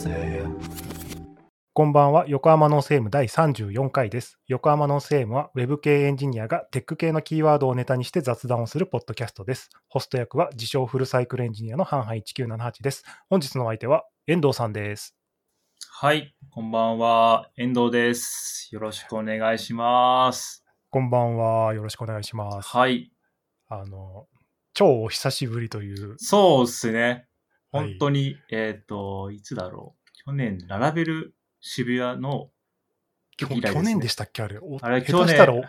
性こんばんは Yokohama North AM 第34回です Yokohama North AM はウェブ系エンジニアがテック系のキーワードをネタにして雑談をするポッドキャストですホスト役は自称フルサイクルエンジニアの hanhan1978です本日のお相手は遠藤さんですはい、こんばんは。遠藤です。よろしくお願いします。こんばんはよろしくお願いしますはい、あの超お久しぶりというそうですね。はい本当に、えっ、と、いつだろう。去年、ララベル渋谷の、ね去年でしたっけ？あれおあれ、下去年、手したらお一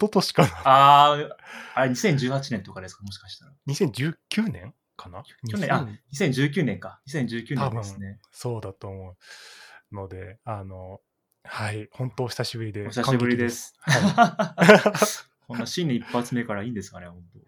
昨年かなあーあれ、2018年とかですか？もしかしたら。2019年かな？去年、2000あ、2019年か。2019年ですね。そうだと思うので、あの、はい、本当お久しぶりで。お久しぶりです。はこんな新年一発目からいいんですかね、本当。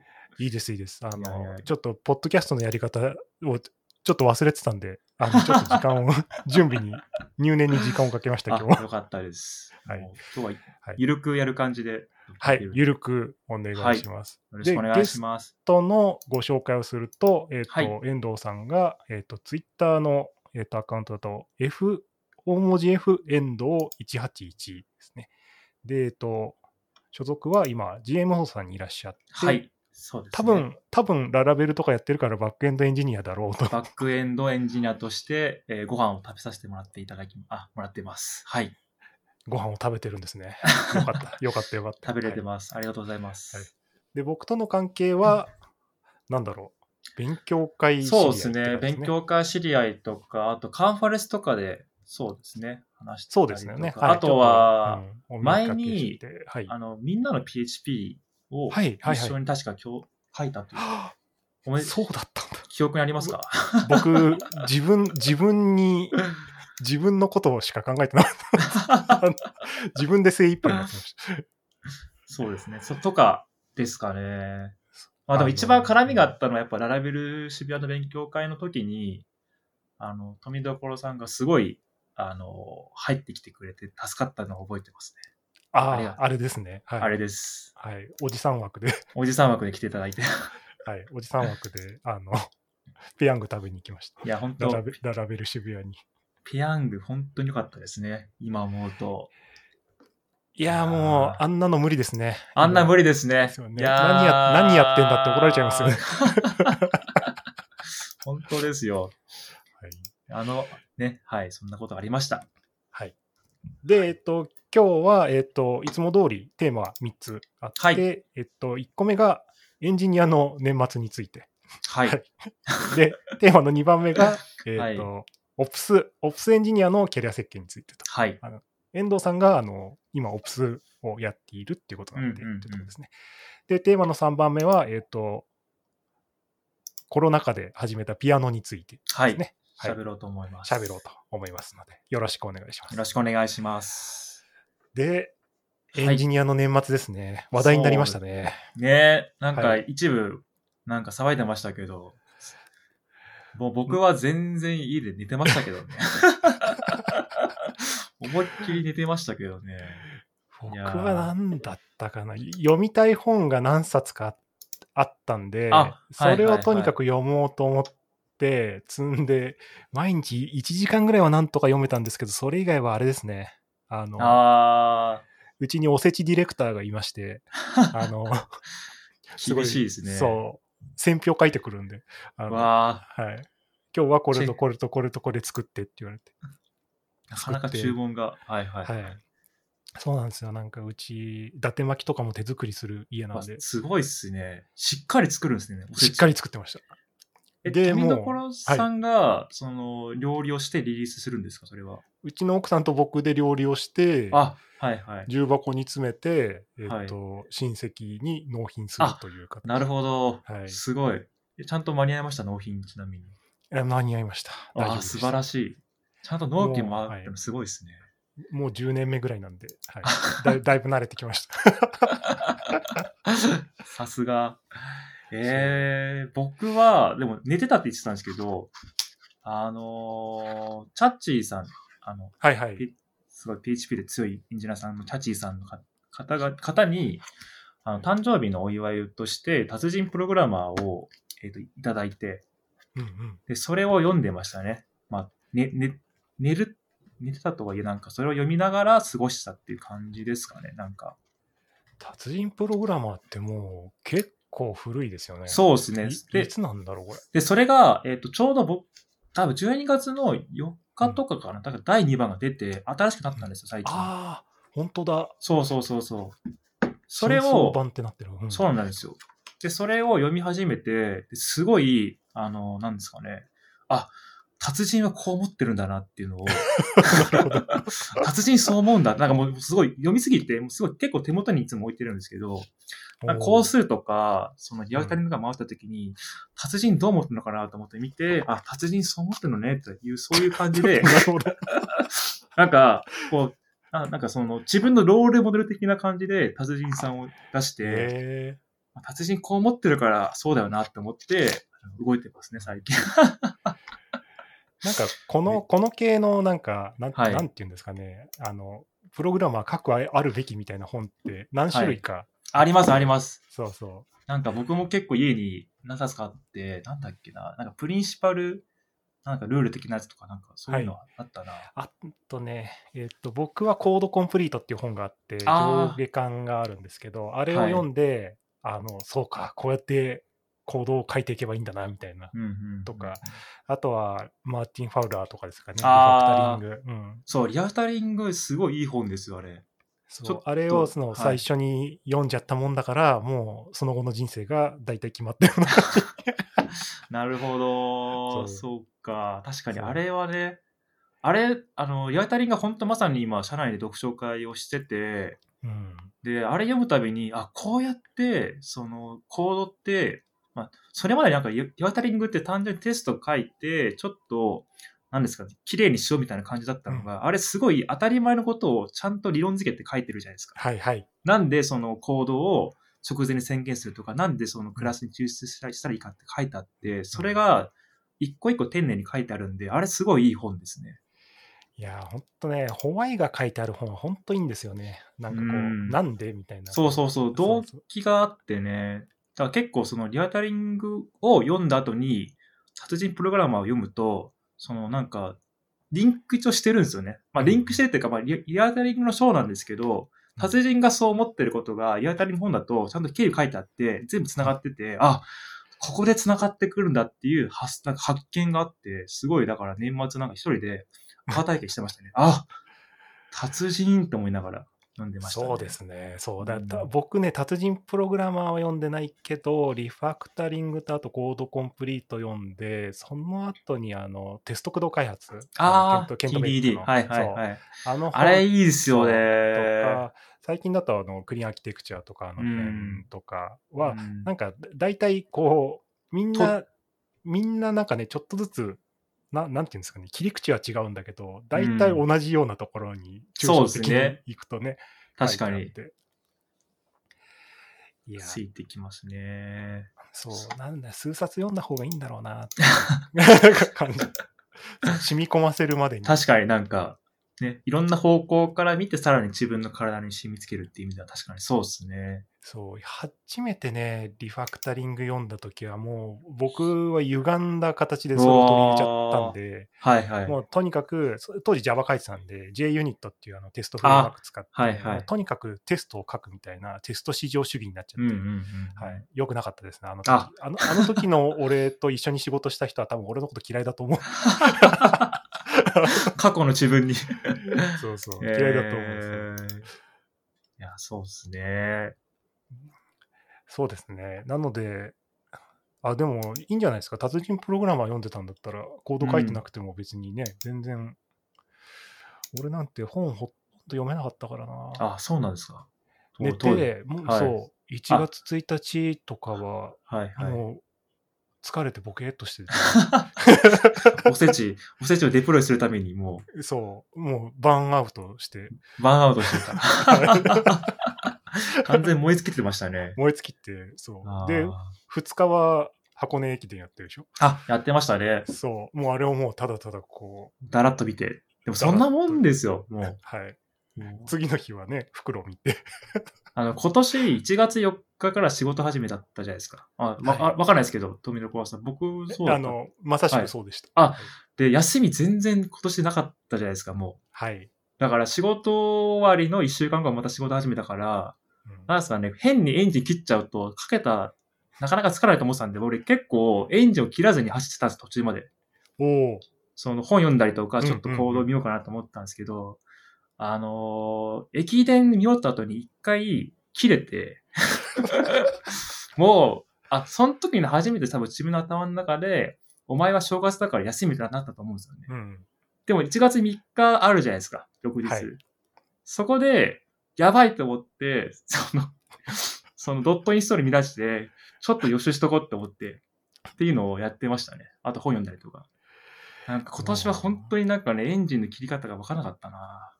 い、いいです、いいです。あいやいやの、ちょっと、ポッドキャストのやり方をちょっと忘れてたんで、あの、ちょっと時間を、準備に、入念に時間をかけました、あ、今日は。よかったです。はい今日ははい、ゆるくやる感じで。はい、よゆるくお願いします。ろしくお願いします。ゲストのご紹介をすると、えっ、と、はい遠藤さんが、えっ、と、ツイッターの、えっ、と、アカウントだと、F、大文字 F 遠藤181ですね。で、えっ、と、所属は今、GM 放送さんにいらっしゃって、はい。そうです、ね。多分、多分、ララベルとかやってるからバックエンドエンジニアだろうと。バックエンドエンジニアとして、えーご飯を食べさせてもらっていただき、あ、もらってます。はい。ご飯を食べてるんですね。よかった、よかった、よかった。食べれてはいます。ありがとうございます。はいで、僕との関係は、なんだろう、勉強会知り合いそうですね。勉強会知り合いとか、あとカンファレンスとかで、そうですね。話してそうたりとかですよね。あとは、、ちょっとうん前にお見かけしてはい、あの、みんなの PHP を。一緒に確か今日書いたという。おめそうだったんだ。記憶にありますか？僕、自分、自分に、自分のことしか考えてなかった。自分で精一杯になってました。そうですね。そとかですかね。まあでも一番絡みがあったのはやっぱララベル渋谷の勉強会の時に、あの、富所さんがすごい、あの、入ってきてくれて助かったのを覚えてますね。あああ、あれですね。はい。あれです。はい。おじさん枠で、おじさん枠で来ていただいて。はい。おじさん枠で、あの、ペヤング食べに行きました。いや、本当ララベララベル渋谷に。ペヤング本当に良かったですね。今思うと。いやーもう、あんなの無理ですね。あんな無理理ですね。ですよねいやー何や何やってんだって怒られちゃいますよね。本当ですよ。はい。あの、ね、はい、そんなことありました。はい。で、えっと、今日は、えっと、いつも通りテーマは3つあって、はいえっと、1個目がエンジニアの年末について。はい。はいで、テーマの2番目が、えっと、はい Ops、Ops エンジニアのキャリア設計についてと。はい。遠藤さんが、あの、今、 Ops をやっているっていうことなんで、うんうんうんというところですね。で、テーマの3番目は、えっと、コロナ禍で始めたピアノについてはい。ねはい喋ろうと思います。喋ろうと思いますので、よろしくお願いしますよ。ろしくお願いします。で、はいエンジニアの年末ですね。話題になりましたね。ねえ、なんかはい一部、なんか騒いでましたけど、もう僕は全然家で寝てましたけどね。思いっきり寝てましたけどね。僕は何だったかな。読みたい本が何冊かあったんであ、それはいはいはいをとにかく読もうと思って、積んで、毎日1時間ぐらいはなんとか読めたんですけど、それ以外はあれですね。あの、あうちにおせちディレクターがいまして、あの、ー、厳しいですね。そう、選評書いてくるんで、あのわはい。今日はこれとこれとこれとこれ作ってって言われて。ー、なかなか注文が。はいはい。はい。そうなんですよ。なんかうち、伊達巻きとかも手作りする家なんわで、すごいっすね。しっかり作るんですね。しっかり作ってました。え、で富もう所さんが、その、料理をしてリリースするんですか？それは。うちの奥さんと僕で料理をして、あ、はいはい。重箱に詰めて、えっ、はいと、親戚に納品するという形。なるほど。はいすごい。えちゃんと間に合いました、納品、ちなみに。え間に合いました。ああ、素晴らしい。ちゃんと納期もあってもすごいですね。もう10年目ぐらいなんで、はい、だいだいぶ慣れてきました。さすが。えー、僕は、でも寝てたって言ってたんですけど、あのーチャッチーさん、あの、はいはい。ピすごい PHP で強いエンジニアさんのチャッチーさんのか方が、方に、あの、誕生日のお祝いとして、達人プログラマーを、えっ、と、いただいて、うんうん。で、それを読んでましたね。まあ、ね、ね、寝る、寝てたとはいえ、なんかそれを読みながら過ごしたっていう感じですかね、なんか。達人プログラマーってもう結構古いですよね。そうですねい。でいつなんだろう、これ。で、それが、えっ、と、ちょうど僕、多分12月の4日とかかな、だから第2番が出て、新しくなったんですよ、最近。ああ、本当だ。そうそうそうそう。それを、版ってなってる。うんそうなんですよ。で、それを読み始めて、ですごい、あの、なんですかね。あ、達人はこう思ってるんだなっていうのを、達人そう思うんだ。なんかもうすごい読みすぎて、もうすごい結構手元にいつも置いてるんですけど、こうするとか、そのリアルタイムが回した時に、達人どう思ってるのかなと思って見て、あ、達人そう思ってるのねっていう、そういう感じで、なんか、こう、あなんかその自分のロールモデル的な感じで達人さんを出して、達人こう思ってるからそうだよなって思って動いてますね、最近。なんか、この、この系の、なんか、なん、はい。なんていうんですかね、あの、プログラマー各ああるべきみたいな本って何種類か、あります、あります。そうそなんか僕も結構家に何冊かあって、なんだっけな、なんかプリンシパル、なんかルール的なやつとか、なんかそういうのはあったな。う。あとね、えっと、僕はコードコンプリートっていう本があって、上下巻があるんですけど、あれを読んで、あの、そうか、こうやってコードを書いていけばいいんだな、みたいな。うんうんうんとか。あとは、マーティン・ファウラーとかですかね。リフあーァクタリング。うん。そう、リアタリングすごいいい本ですよ、あれ。そうあれをそのはい最初に読んじゃったもんだから、もうその後の人生が大体決まったような感じ。なるほど。そうか。確かに、あれはね、あれ、あの、リアタリングが本当まさに今、社内で読書会をしてて、うん。で、あれ読むたびに、あ、こうやって、その、コードって、まあ、それまでなんか、リアタリングって単純にテスト書いて、ちょっと、なんですか、綺麗にしようみたいな感じだったのが、あれすごい当たり前のことをちゃんと理論付けて書いてるじゃないですか。はいはい。なんでそのコードを直前に宣言するとか、なんでそのクラスに抽出したしたらいいかって書いてあって、それが一個一個丁寧に書いてあるんで、あれすごいいい本ですね。いやー、ほんとね、ホワイが書いてある本は本当いいんですよね。なんかこう、うんなんでみたいな。そうそうそう、そ動機があってね、だから結構そのリアタリングを読んだ後に、殺人プログラマーを読むと、そのなんか、リンク一応してるんですよね。まあリンクしてるっていうか、まあリリアタリングの章なんですけど、達人がそう思ってることが、リアタリング本だとちゃんと経緯書いてあって、全部繋がってて、あ、ここで繋がってくるんだっていう発なんか発見があって、すごいだから年末なんか一人でアー体験してましたね。あ、達人と思いながら読んでました、ね。そうですね。そうだった、うん僕ね、達人プログラマーは読んでないけど、リファクタリングとあとコードコンプリート読んで、その後にあのテスト駆動開発。ああ、TDD。はいはいはい。あのあれいいですよとね。か、最近だとあのクリーンアーキテクチャとかの辺とかは、うんなんか大体こう、みんな、みんななんかね、ちょっとずつ、ななんていうんですかね、切り口は違うんだけど、大体同じようなところに抽そうです象的にね。行くとね、確かに。書いや、ついてきますね。そう、なんだ、数冊読んだ方がいいんだろうな。って染み込ませるまでに。確かになんか、ね、いろんな方向から見てさらに自分の体に染みつけるっていう意味では確かにそうですね。そう、初めてね、リファクタリング読んだ時はもう、僕は歪んだ形でそれを取り入れちゃったんで、はいはい。もうとにかく、そ当時 Java 書いてたんで、JUnit っていうあのテストフレームワーク使って、あはいはいとにかくテストを書くみたいなテスト至上主義になっちゃって、うんうんうん。はい、よくなかったですね、あの時ああのあの時の俺と一緒に仕事した人は多分俺のこと嫌いだと思う。過去の自分に。そうそう、嫌いだと思うんですよ。えーいや、そうですね。そうですね。なので、あ、でもいいんじゃないですか。達人プログラマー読んでたんだったら、コード書いてなくても別にね、全然、俺なんて本ほとんど読めなかったからな。あ、そうなんですか。寝て、もうはいそう、1月1日とかは、はいはい。もう、疲れてボケーっとして おせち、おせちをデプロイするためにもて、そう、もうバーンアウトして、う、バーンアウトしてた。完全に燃え尽きてましたね。燃え尽きて、そあう。で、ー2日は箱根駅伝やってるでしょ？あ、やってましたね。そう、もうあれをもうただただこう、だらっと見て。でもそんなもんですよ、もう。はい。次の日はね、袋見て。あの、今年1月4日から仕事始めだったじゃないですか。あ、わ、はいかんないですけど、富所さん。僕、そう。あの、まさしくそうでした。あで、休み全然今年なかったじゃないですか、もう。はい。だから仕事終わりの1週間後また仕事始めたから、うんなんですかね、変にエンジン切っちゃうと、かけた、なかなかつかないと思ってたんで、俺結構エンジンを切らずに走ってたんです、途中まで。おお。その本読んだりとか、うんちょっと行動見ようかなと思ったんですけど、あのー駅伝見終わった後に一回切れて、もう、あ、その時の初めて多分自分の頭の中で、お前は正月だから休みだなったと思うんですよね。うん。でも1月3日あるじゃないですか、翌日。はいそこで、やばいと思って、その、そのドットインストール見出して、ちょっと予習しとこうって思って、っていうのをやってましたね。あと本読んだりとか。なんか今年は本当になんかね、エンジンの切り方がわからなかったな。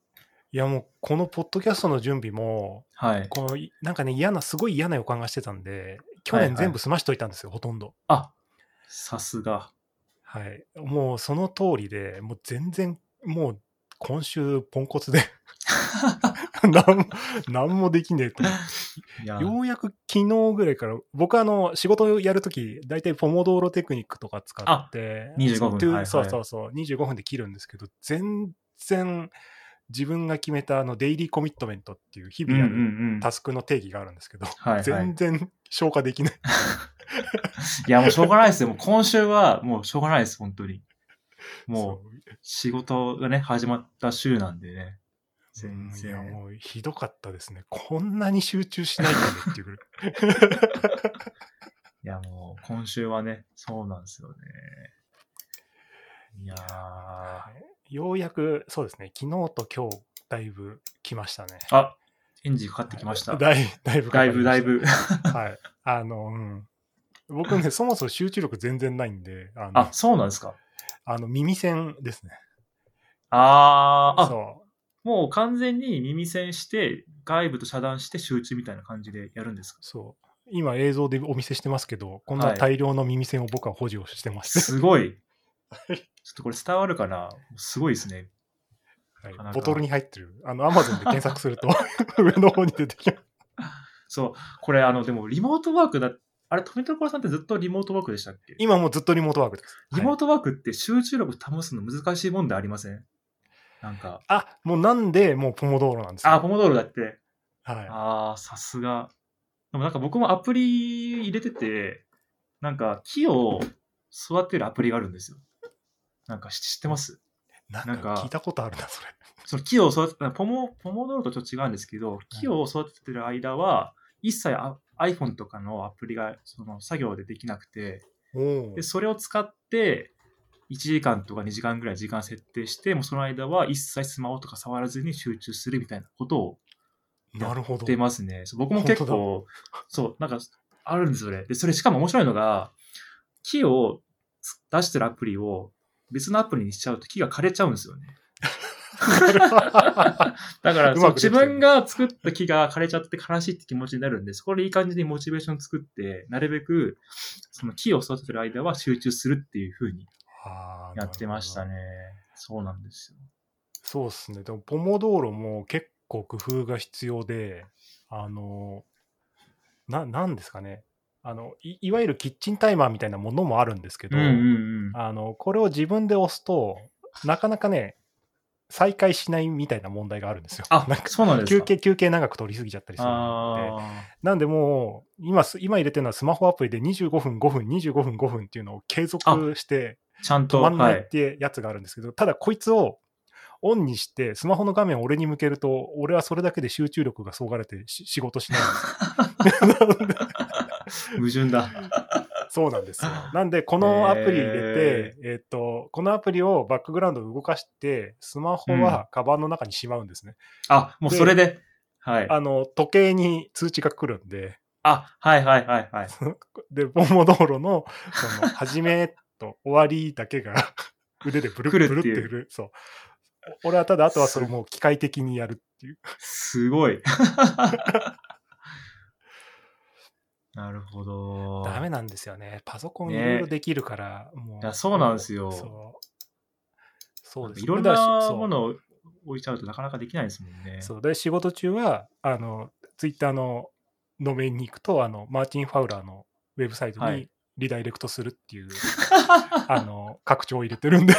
いやもう、このポッドキャストの準備も、はい。この、いなんかね、嫌な、すごい嫌な予感がしてたんで、去はいはい年全部済ましといたんですよ、ほとんど。あ、さすが。はい。もうその通りで、もう全然、もう今週ポンコツで なんも、できねえとようやく昨日ぐらいから、僕あの、仕事をやるとき、大体ポモドーロテクニックとか使って、あ25分はいはいそうそうそう、25分で切るんですけど、全然自分が決めたあの、デイリーコミットメントっていう日々やるうん。タスクの定義があるんですけど、全。然消化できない。いや、もうしょうがないですよ。もう今週はもうしょうがないです、本当に。もう仕事がね、始まった週なんでね。全うんいや然。もうひどかったですね。こんなに集中しないんだねっていうぐらい。いや、もう、今週はね、そうなんですよね。いやー。ようやく、そうですね、昨日と今日、だいぶ来ましたね。あ、エンジンかかってきました。だいだいぶかかだいりましたぶだいぶ。はい。あの、うん。僕ね、そもそも集中力全然ないんで、あの、あ、そうなんですか。あの耳栓ですね。あー、あ、そもう完全に耳栓して、外部と遮断して集中みたいな感じでやるんですか？う、そう。今映像でお見せしてますけど、こんはない大量の耳栓を僕は保持をしてます。すごい。ちょっとこれ伝わるかな？すごいですね。はいなかなかボトルに入ってる。あの、アマゾンで検索すると 上の方に出てきます。そう。これ、あの、でも、リモートワークだ、あれ、富所さんってずっとリモートワークでしたっけ？今もうずっとリモートワークです。リモーはいトワークって集中力保つの難しいもんでありません？なんか、あ、もうなんで、もうポモドーロなんですよ。あ、ポモドーロだって。はい。ああ、さすが。でもなんか僕もアプリ入れてて、なんか木を育てるアプリがあるんですよ。なんか知知ってます？なんかか聞いたことあるな、それ。その木を育てポモ、ポモドーロとちょっと違うんですけど、木を育ててる間は、一切あ iPhone とかのアプリがその作業でできなくて、おで、それを使って、1時間とか2時間ぐらい時間設定して、もうその間は一切スマホとか触らずに集中するみたいなことをなるほどやって。ますね。僕も結構、そう、なんか、あるんですよね。で、それしかも面白いのが、木をつ出してるアプリを別のアプリにしちゃうと木が枯れちゃうんですよね。だから、うそう自分が作った木が枯れちゃって悲しいって気持ちになるんで、そこでいい感じにモチベーション作って、なるべく、その木を育ててる間は集中するっていう風にあーやってました。ね。そうなんですよ。そうですね。でも、ポモドーロも結構工夫が必要で、あの、な、なんですかね。あのい、いわゆるキッチンタイマーみたいなものもあるんですけど、うんうんうん。あの、これを自分で押すと、なかなかね、再開しないみたいな問題があるんですよ。あなん、かそうなんですか。休憩、休憩長く取りすぎちゃったりするので。あなんでもう、今す、今入れてるのはスマホアプリで25分、5分、25分、5分っていうのを継続してーちゃんと、止まんなはいい。ってやつがあるんですけど、ただこいつをオンにして、スマホの画面を俺に向けると、俺はそれだけで集中力がそがれてし仕事しないんですよ。矛盾だ。そうなんですよ。なんで、このアプリ入れて、えっ、と、このアプリをバックグラウンドで動かして、スマホはカバンの中にしまうんですね。あ、もうそれで？はい。あの、時計に通知が来るんで、あ、はいはいはいはい。で、ポモドーロの、その、始めと終わりだけが 腕でブルッブルッって振る。そう。俺はただ、あとはそれもう機械的にやるっていう。すごい。なるほど。ダメなんですよね。パソコンいねろいろできるから、もう。いやそうなんですよそう。そうですいろんなものを置いちゃうとなかなかできないですもんね。そうで仕事中はあのツイッターのドメインに行くとあのマーティン・ファウラーのウェブサイトにはいリダイレクトするっていう、あの拡張を入れてるんで。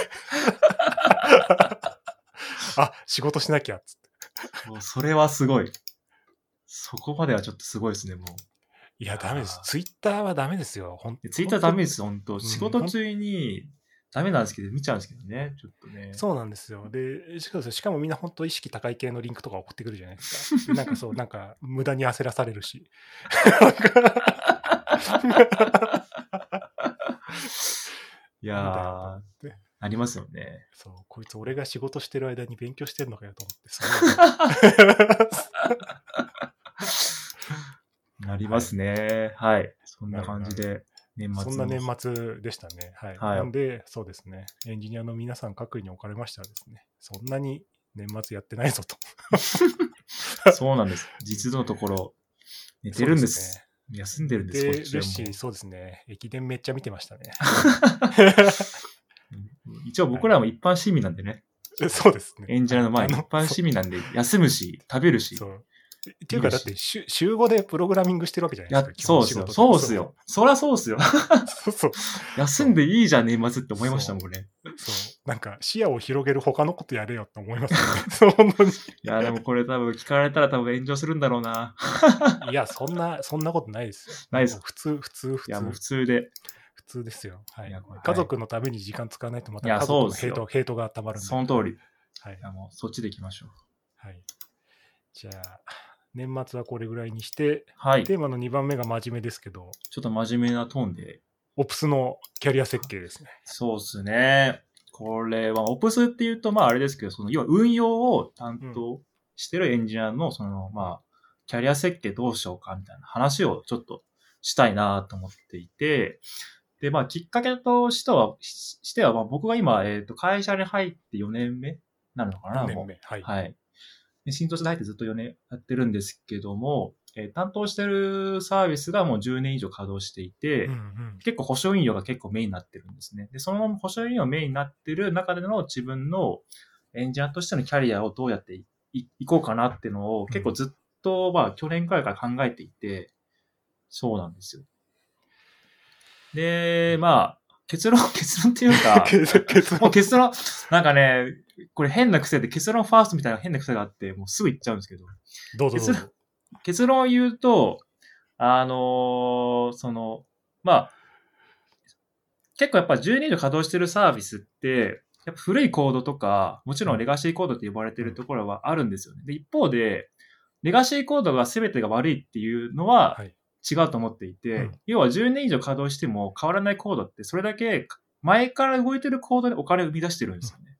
あ仕事しなきゃっつって。もうそれはすごい。そこまではちょっとすごいですね、もいやダメです。ツイッターはダメですよ。ほんう。ツイッターダメでです、本当ん仕事中にダメなんですけど、見ちゃうんですけどね、ちょっとね。そうなんですよ。でしかもしかもみんな本当意識高い系のリンクとか送ってくるじゃないですか。で なんかそうなんか無駄に焦らされるし い やーありますよね。そう、こいつ俺が仕事してる間に勉強してるのかよと思って、すごい なりますね。はい。そんな感じで、年末の。そんな年末でしたね。はい。はいなんで、そうですね、エンジニアの皆さん、各位におかれましてはですね、そんなに年末やってないぞと。そうなんです。実のところ、寝てるんです。休んでるんです、でこっちそうですね、駅伝めっちゃ見てましたね。う一応僕らも一般市民なんでね。そうですね。エンジニアの前一般市民なんで、休むし、食べるし。っていうか、だって週、週5でプログラミングしてるわけじゃないですか。、そうですよ。そうですよ。そりゃそうですよ。そうそう。休んでいいじゃん、年末って思いましたもん、俺。そう。なんか、視野を広げる他のことやれよって思いますよね。そう、本当に。いや、でもこれ多分聞かれたら多分炎上するんだろうな。いや、そんな、そんなことないですよ。ないです普通、普通、普いや、もう通普。通で。普通ですよ。はいい。家族のために時間使わないとまた家族のヘイト、ヘイトがたまるんで。その通り。いはい。や、もうそっちで行きましょう。はい。じゃあ、年末はこれぐらいにして、はい。ちテーマの2番目が真面目ですけど、ょっと真面目なトーンで。オプスのキャリア設計ですね。そうですね。これは、オプスっていうと、まああれですけど、その、要は運用を担当してるエンジニアの、その、まあ、キャリア設計どうしようかみたいな話をちょっとしたいなと思っていて、で、まあ、きっかけとしては、ししては、まあ、僕が今、えっ、と、会社に入って4年目なのかな、4もう年目。はい。はい。で新卒で入ってずっと4年やってるんですけども、えー担当してるサービスがもう10年以上稼働していて、うんうん結構保証運用が結構メインになってるんですね。で、その保証運用メインになってる中での自分のエンジニアとしてのキャリアをどうやっていこうかなっていうのを結構ずっと、まあ去年くらいから考えていて、そうなんですよ。で、まあ、結論、結論っていうか、結 結論もう結論、なんかね、これ変な癖で結論ファーストみたいな変な癖があって、もうすぐ言っちゃうんですけど、どうぞどうぞ。結論を言うと、あのーその、まあ、結構やっぱ12以上稼働してるサービスって、やっぱ古いコードとか、もちろんレガシーコードって呼ばれてるところはあるんですよね。で、一方で、レガシーコードが全てが悪いっていうのははい違うと思っていて、うん要は10年以上稼働しても変わらないコードって、それだけ前から動いてるコードでお金を生み出してるんですよね。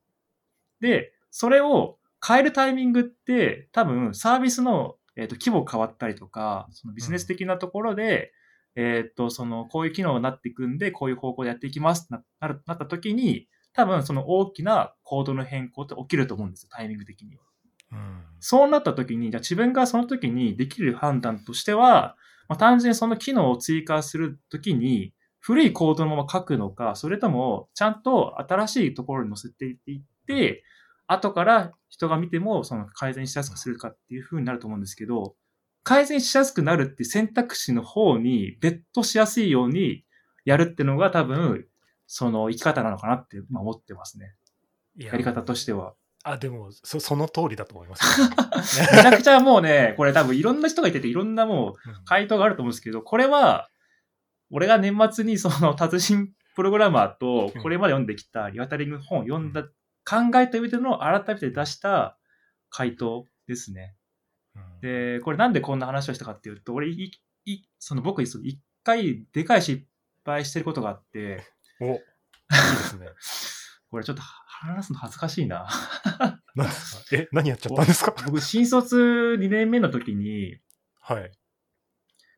で、それを変えるタイミングって、多分サービスの、えー、と規模変わったりとか、そのビジネス的なところで、えっ、と、その、こういう機能になっていくんで、こういう方向でやっていきますってななるなった時に、多分その大きなコードの変更って起きると思うんですよ、タイミング的には。うんそうなった時に、じゃあ自分がその時にできる判断としては、まあ、単純にその機能を追加する時に、古いコードのまま書くのか、それとも、ちゃんと新しいところに載せていって、後から人が見ても、その改善しやすくするかっていう風になると思うんですけど、改善しやすくなるって選択肢の方に、ベットしやすいようにやるってのが多分、その生き方なのかなってまあ思ってますね。いやり方としては。あ、でも、そその通りだと思います。めちゃくちゃもうね、これ多分いろんな人がいてていろんなもううん回答があると思うんですけど、これは、俺が年末にその達人プログラマーとこれまで読んできたリワタリングの本を読んだ、考えた上での改めて出した回答ですね。うんで、これなんでこんな話をしたかっていうと、俺、いいその僕、一回でかい失敗してることがあって、お、いいですね。これちょっと話すの恥ずかしいな。何ですか？え、何やっちゃったんですか？僕、新卒2年目の時に、はい。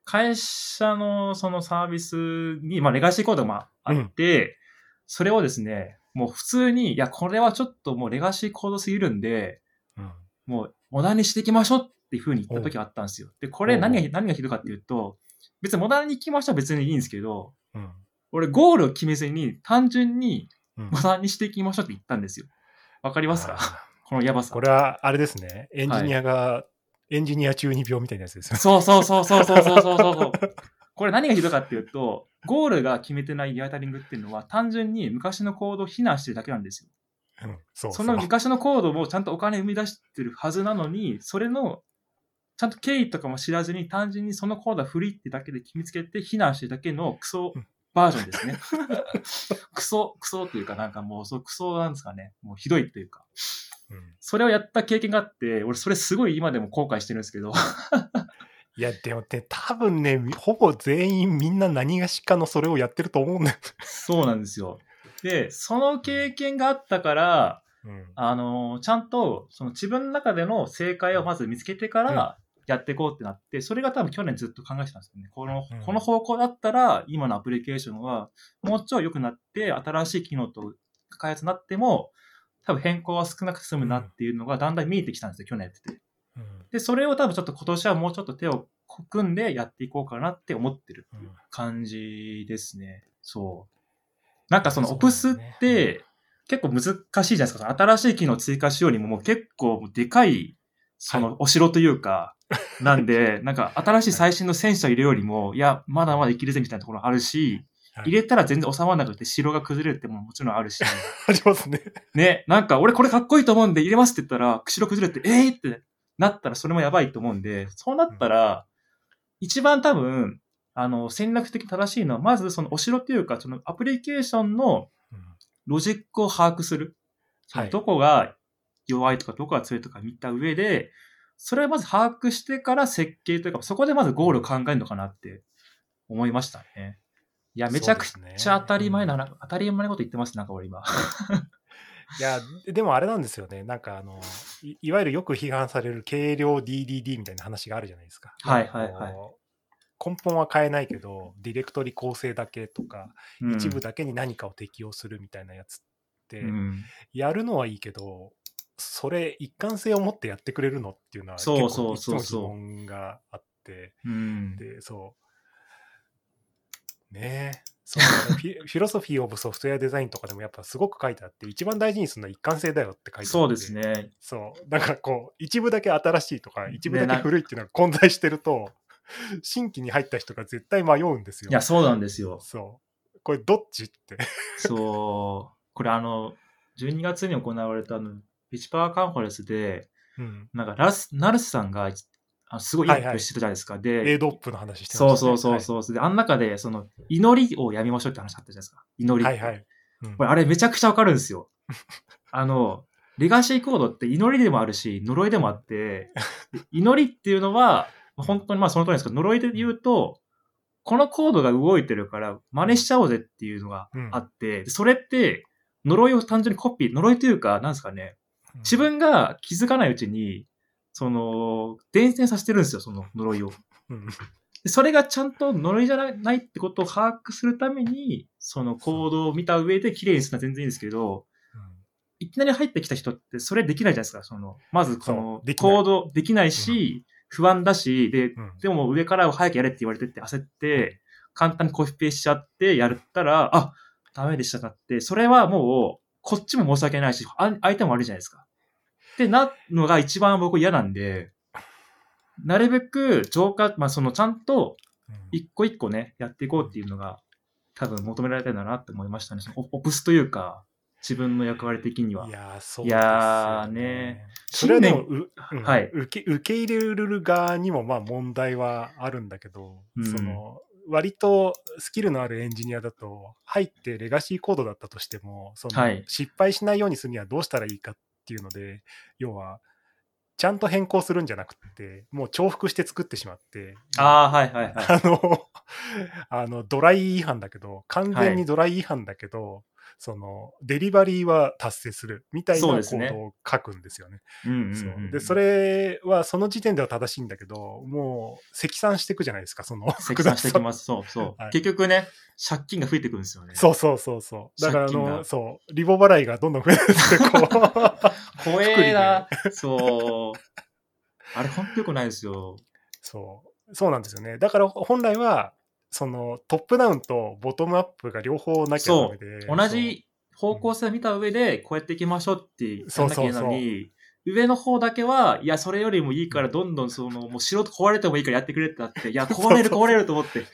会社のそのサービスに、まあ、レガシーコードがあって、それをですね、もう普通に、いや、これはちょっともうレガシーコードすぎるんで、うんもうモダンにしていきましょうっていう風に言った時があったんですよ。で、これ何が、何がひどいかっていうと、別にモダンに行きましょうは別にいいんですけど、うん俺ゴールを決めずに単純にうんモダンにしていきましょうって言ったんですよ。わかりますか？あこのやばさ。これはあれですね。エンジニアが、エンジニア中二病みたいなやつですよ。そうそうそうそうそうそうそうそう。これ何がひどいかっていうと、ゴールが決めてないリアタリングっていうのは単純に昔のコードを非難してるだけなんですよ。うん、そうその昔のコードもちゃんとお金生み出してるはずなのに、それのちゃんと経緯とかも知らずに単純にそのコードは古いってだけで決めつけて非難してるだけのクソバージョンですね。クソ、クソっていうかなんかもうそうクソなんですかね。もうひどいっていうか。うんそれをやった経験があって、俺それすごい今でも後悔してるんですけど。いや、でもね、多分ね、ほぼ全員みんな何がしかのそれをやってると思うんだよ。そうなんですよ。で、その経験があったから、うんあのーちゃんと、その自分の中での正解をまず見つけてから、やっていこうってなって、それが多分去年ずっと考えてたんですよね。この、うんこの方向だったら、今のアプリケーションは、もうちょい良くなって、新しい機能と開発になっても、多分変更は少なくて済むなっていうのがだんだん見えてきたんですよ、去年やってで、それを多分ちょっと今年はもうちょっと手を組んでやっていこうかなって思ってるうん感じですね。そう。なんかそのオプスって結構難しいじゃないですか。新しい機能を追加しようにももう結構でかい、そのお城というか、なんで、なんか新しい最新の戦車入れるよりも、いや、まだまだ生きるぜみたいなところあるし、はい入れたら全然収まらなくて城が崩れるってももちろんあるし、ありますね。ね、なんか俺これかっこいいと思うんで入れますって言ったら、城崩れて、えーってなったらそれもやばいと思うんで、そうなったら、一番多分、あの、戦略的に正しいのは、まずそのお城っていうか、そのアプリケーションのうんロジックを把握する。はいどこが弱いとかどこが強いとか見た上で、それをまず把握してから設計というか、そこでまずゴールを考えるのかなって思いましたね。いや、めちゃくちゃ当たり前な、なんか当たり前なこと言ってます、なんか俺今。いや、で でもあれなんですよね。なんかあの、いいわゆるよく批判される軽量 DDD みたいな話があるじゃないですか。はいはいはい根本は変えないけど、ディレクトリ構成だけとか、うん一部だけに何かを適用するみたいなやつって、うんやるのはいいけど、それ一貫性を持ってやってくれるのっていうのは結そう構そうそうそういつも疑問があって、うんで、そう。ねえ。そうフィ フィロソフィー・オブ・ソフトウェア・デザインとかでもやっぱすごく書いてあって、一番大事にするのは一貫性だよって書いてあって。そうです。ね。そう。だからこう、一部だけ新しいとか、一部だけ古いっていうのが混在してると、新規に入った人が絶対迷うんですよ。いや、そうなんですよ。そう。これどっちって。そう。これあの、12月に行われたあの、ピチパワーカンファレンスで、うん。なんかラス、ナルスさんが、あすごいいい発表してたじゃないですか。で、A ドップの話してました、そうそうそうそう。で、あん中で、その、祈りをやめましょうって話あったじゃないですか。祈り。はい。はいはい。うんこれ、あれめちゃくちゃわかるんですよ。あの、レガシーコードって祈りでもあるし、呪いでもあって、で祈りっていうのは、本当にまあその通りですけど、呪いで言うと、このコードが動いてるから真似しちゃおうぜっていうのがあって、でそれって、呪いを単純にコピー、呪いというか、なんですかね、自分が気づかないうちに、その、伝染させてるんですよ、その呪いを。うんでそれがちゃんと呪いじゃないってことを把握するために、そのコードを見た上で綺麗にするのは全然いいんですけど、いきなり入ってきた人ってそれできないじゃないですか。その、まずこそのうできないコードできないし、不安だし、で、うんでも上から早くやれって言われてって焦って、簡単にコピペしちゃってやったら、あ、ダメでしたなって、それはもう、こっちも申し訳ないし、あ相手も悪いじゃないですか。ってなるのが一番僕嫌なんで、なるべく浄化、まあそのちゃんとうん一個一個ね、やっていこうっていうのが、多分求められてるんだなって思いましたね。そのオオプスというか、自分の役割的には。いやー、そういですよやーね。それはでも、新ううんはい受け受け入れる側にもまあ問題はあるんだけど、うんその割とスキルのあるエンジニアだと、入ってレガシーコードだったとしても、そのはい失敗しないようにするにはどうしたらいいかっていうので、要は、ちゃんと変更するんじゃなくて、もう重複して作ってしまって、ああ、はいはいはい。あの、あの、ドライ違反だけど、完全にドライ違反だけど、その、デリバリーは達成するみたいなコそうですねードを書くんですよね。で、それはその時点では正しいんだけど、もう積算していくじゃないですか、その。積算してきます。そうそう。はい結局ね、借金が増えてくるんですよね。そうそうそうそう。だから、あの、そう、リボ払いがどんどん増えてこう。怖えな。そう。あれ、ほんとよくないですよ。そう、そうなんですよね。だから本来は、そのトップダウンとボトムアップが両方なきゃダメで。同じ方向性を見た上で、こうやっていきましょうってやんなきゃいけないのに、上の方だけは、いや、それよりもいいから、どんどんその、もう素人壊れてもいいからやってくれってなって、いや、壊れる壊れると思って、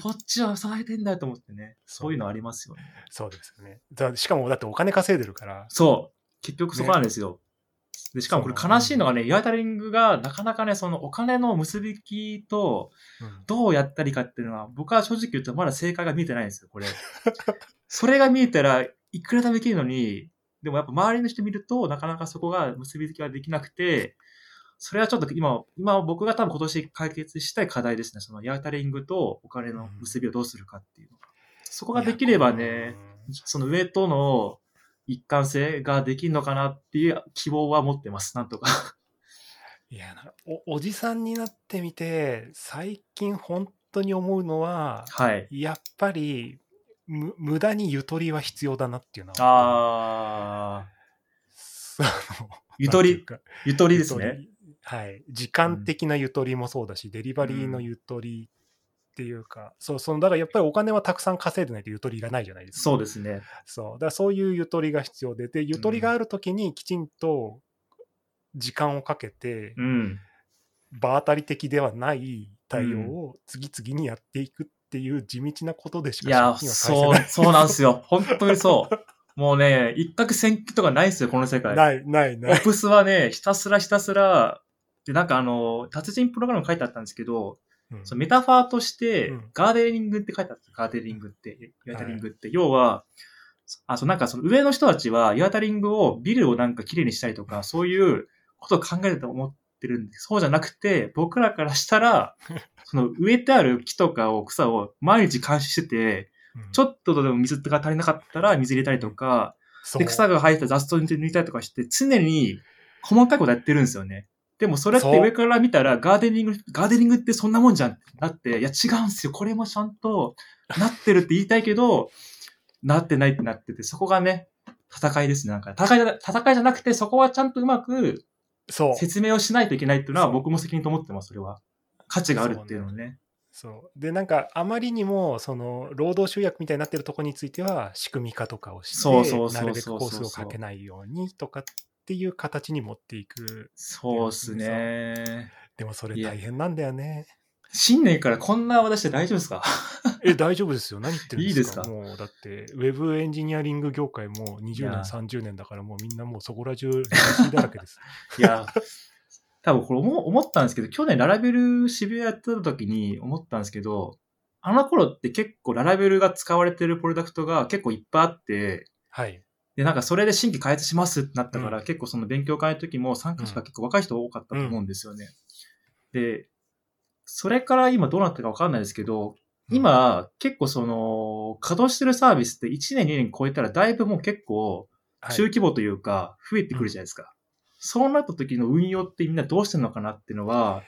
こっちは支えてんだよと思ってね。そういうのありますよね。そうですよね。だしかも、だってお金稼いでるから。そう。結局そこなんですよ。でしかもこれ悲しいのがね、イヤタリングがなかなかね、そのお金の結びきとうんどうやったりかっていうのは、僕は正直言うとまだ正解が見えてないんですよ、これ。それが見えたらいくらでもできるのに、でもやっぱ周りの人見るとなかなかそこが結びつきができなくて、それはちょっと今、今僕が多分今年解決したい課題ですね。そのヤータリングとお金の結びをどうするかっていうのが。そこができればね、その上との一貫性ができるのかなっていう希望は持ってます、なんとか。いやなお、おじさんになってみて、最近本当に思うのは、はい。やっぱり、む無駄にゆとりは必要だなっていうのは。あー、そのゆとり、ゆとりですね。はい。時間的なゆとりもそうだし、デリバリーのゆとりっていうか、そう、その、だからやっぱりお金はたくさん稼いでないとゆとりがないじゃないですか。そうですね。そう。だからそういうゆとりが必要で、で、ゆとりがあるときにきちんと時間をかけて、うん。場当たり的ではない対応を次々にやっていくっていう地道なことでしかいや、そう返、そうなんですよ。本当にそう。もうね、一攫千金とかないですよ、この世界。せない。ない、ない、ない。オプスはね、ひたすらひたすら、で、なんかあの、達人プログラム書いてあったんですけど、うんそのメタファーとしてうん、ガーデニングって書いてあったガーデニングって、ヤータリングって。要は、あ、そう、なんかその上の人たちは、ヤータリングを、ビルをなんか綺麗にしたりとか、そういうことを考えると思ってるんです。そうじゃなくて、僕らからしたら、その植えてある木とかを、草を毎日監視してて、うんちょっとでも水が足りなかったら水入れたりとか、で、草が生えた雑草に抜いたりとかして、常に細かいことやってるんですよね。でもそれって上から見たら、ガーデニング、ガーデニングってそんなもんじゃんってなって、いや違うんですよ。これもちゃんとなってるって言いたいけど、なってないってなってて、そこがね、戦いですね。なんか、戦いじゃな戦いじゃなくて、そこはちゃんとうまくそう。説明をしないといけないっていうのは僕も責任と思ってます、それは。価値があるっていうのをね。そう。で、なんか、あまりにも、その、労働集約みたいになってるところについては、仕組み化とかをして、なるべくコースをかけないようにとかっていう形に持っていく。そうっすね。でも、それ大変なんだよね。新年からこんな話で大丈夫ですか？え、大丈夫ですよ。何言ってるんですか？もう、だって、ウェブエンジニアリング業界も20いや年、30年だから、もうみんなもうそこら中、だらけです。いや、多分これ思思ったんですけど、去年ララベル渋谷やってた時に思ったんですけど、あの頃って結構ララベルが使われてるプロダクトが結構いっぱいあって、はい。で、なんかそれで新規開発しますってなったから、うん結構その勉強会の時も参加者が結構若い人多かったと思うんですよね。で、それから今どうなってるかわかんないですけど、今、結構その、稼働してるサービスって1年2年超えたらだいぶもう結構はい、中規模というか、増えてくるじゃないですか。そうなった時の運用ってみんなどうしてるのかなっていうのは、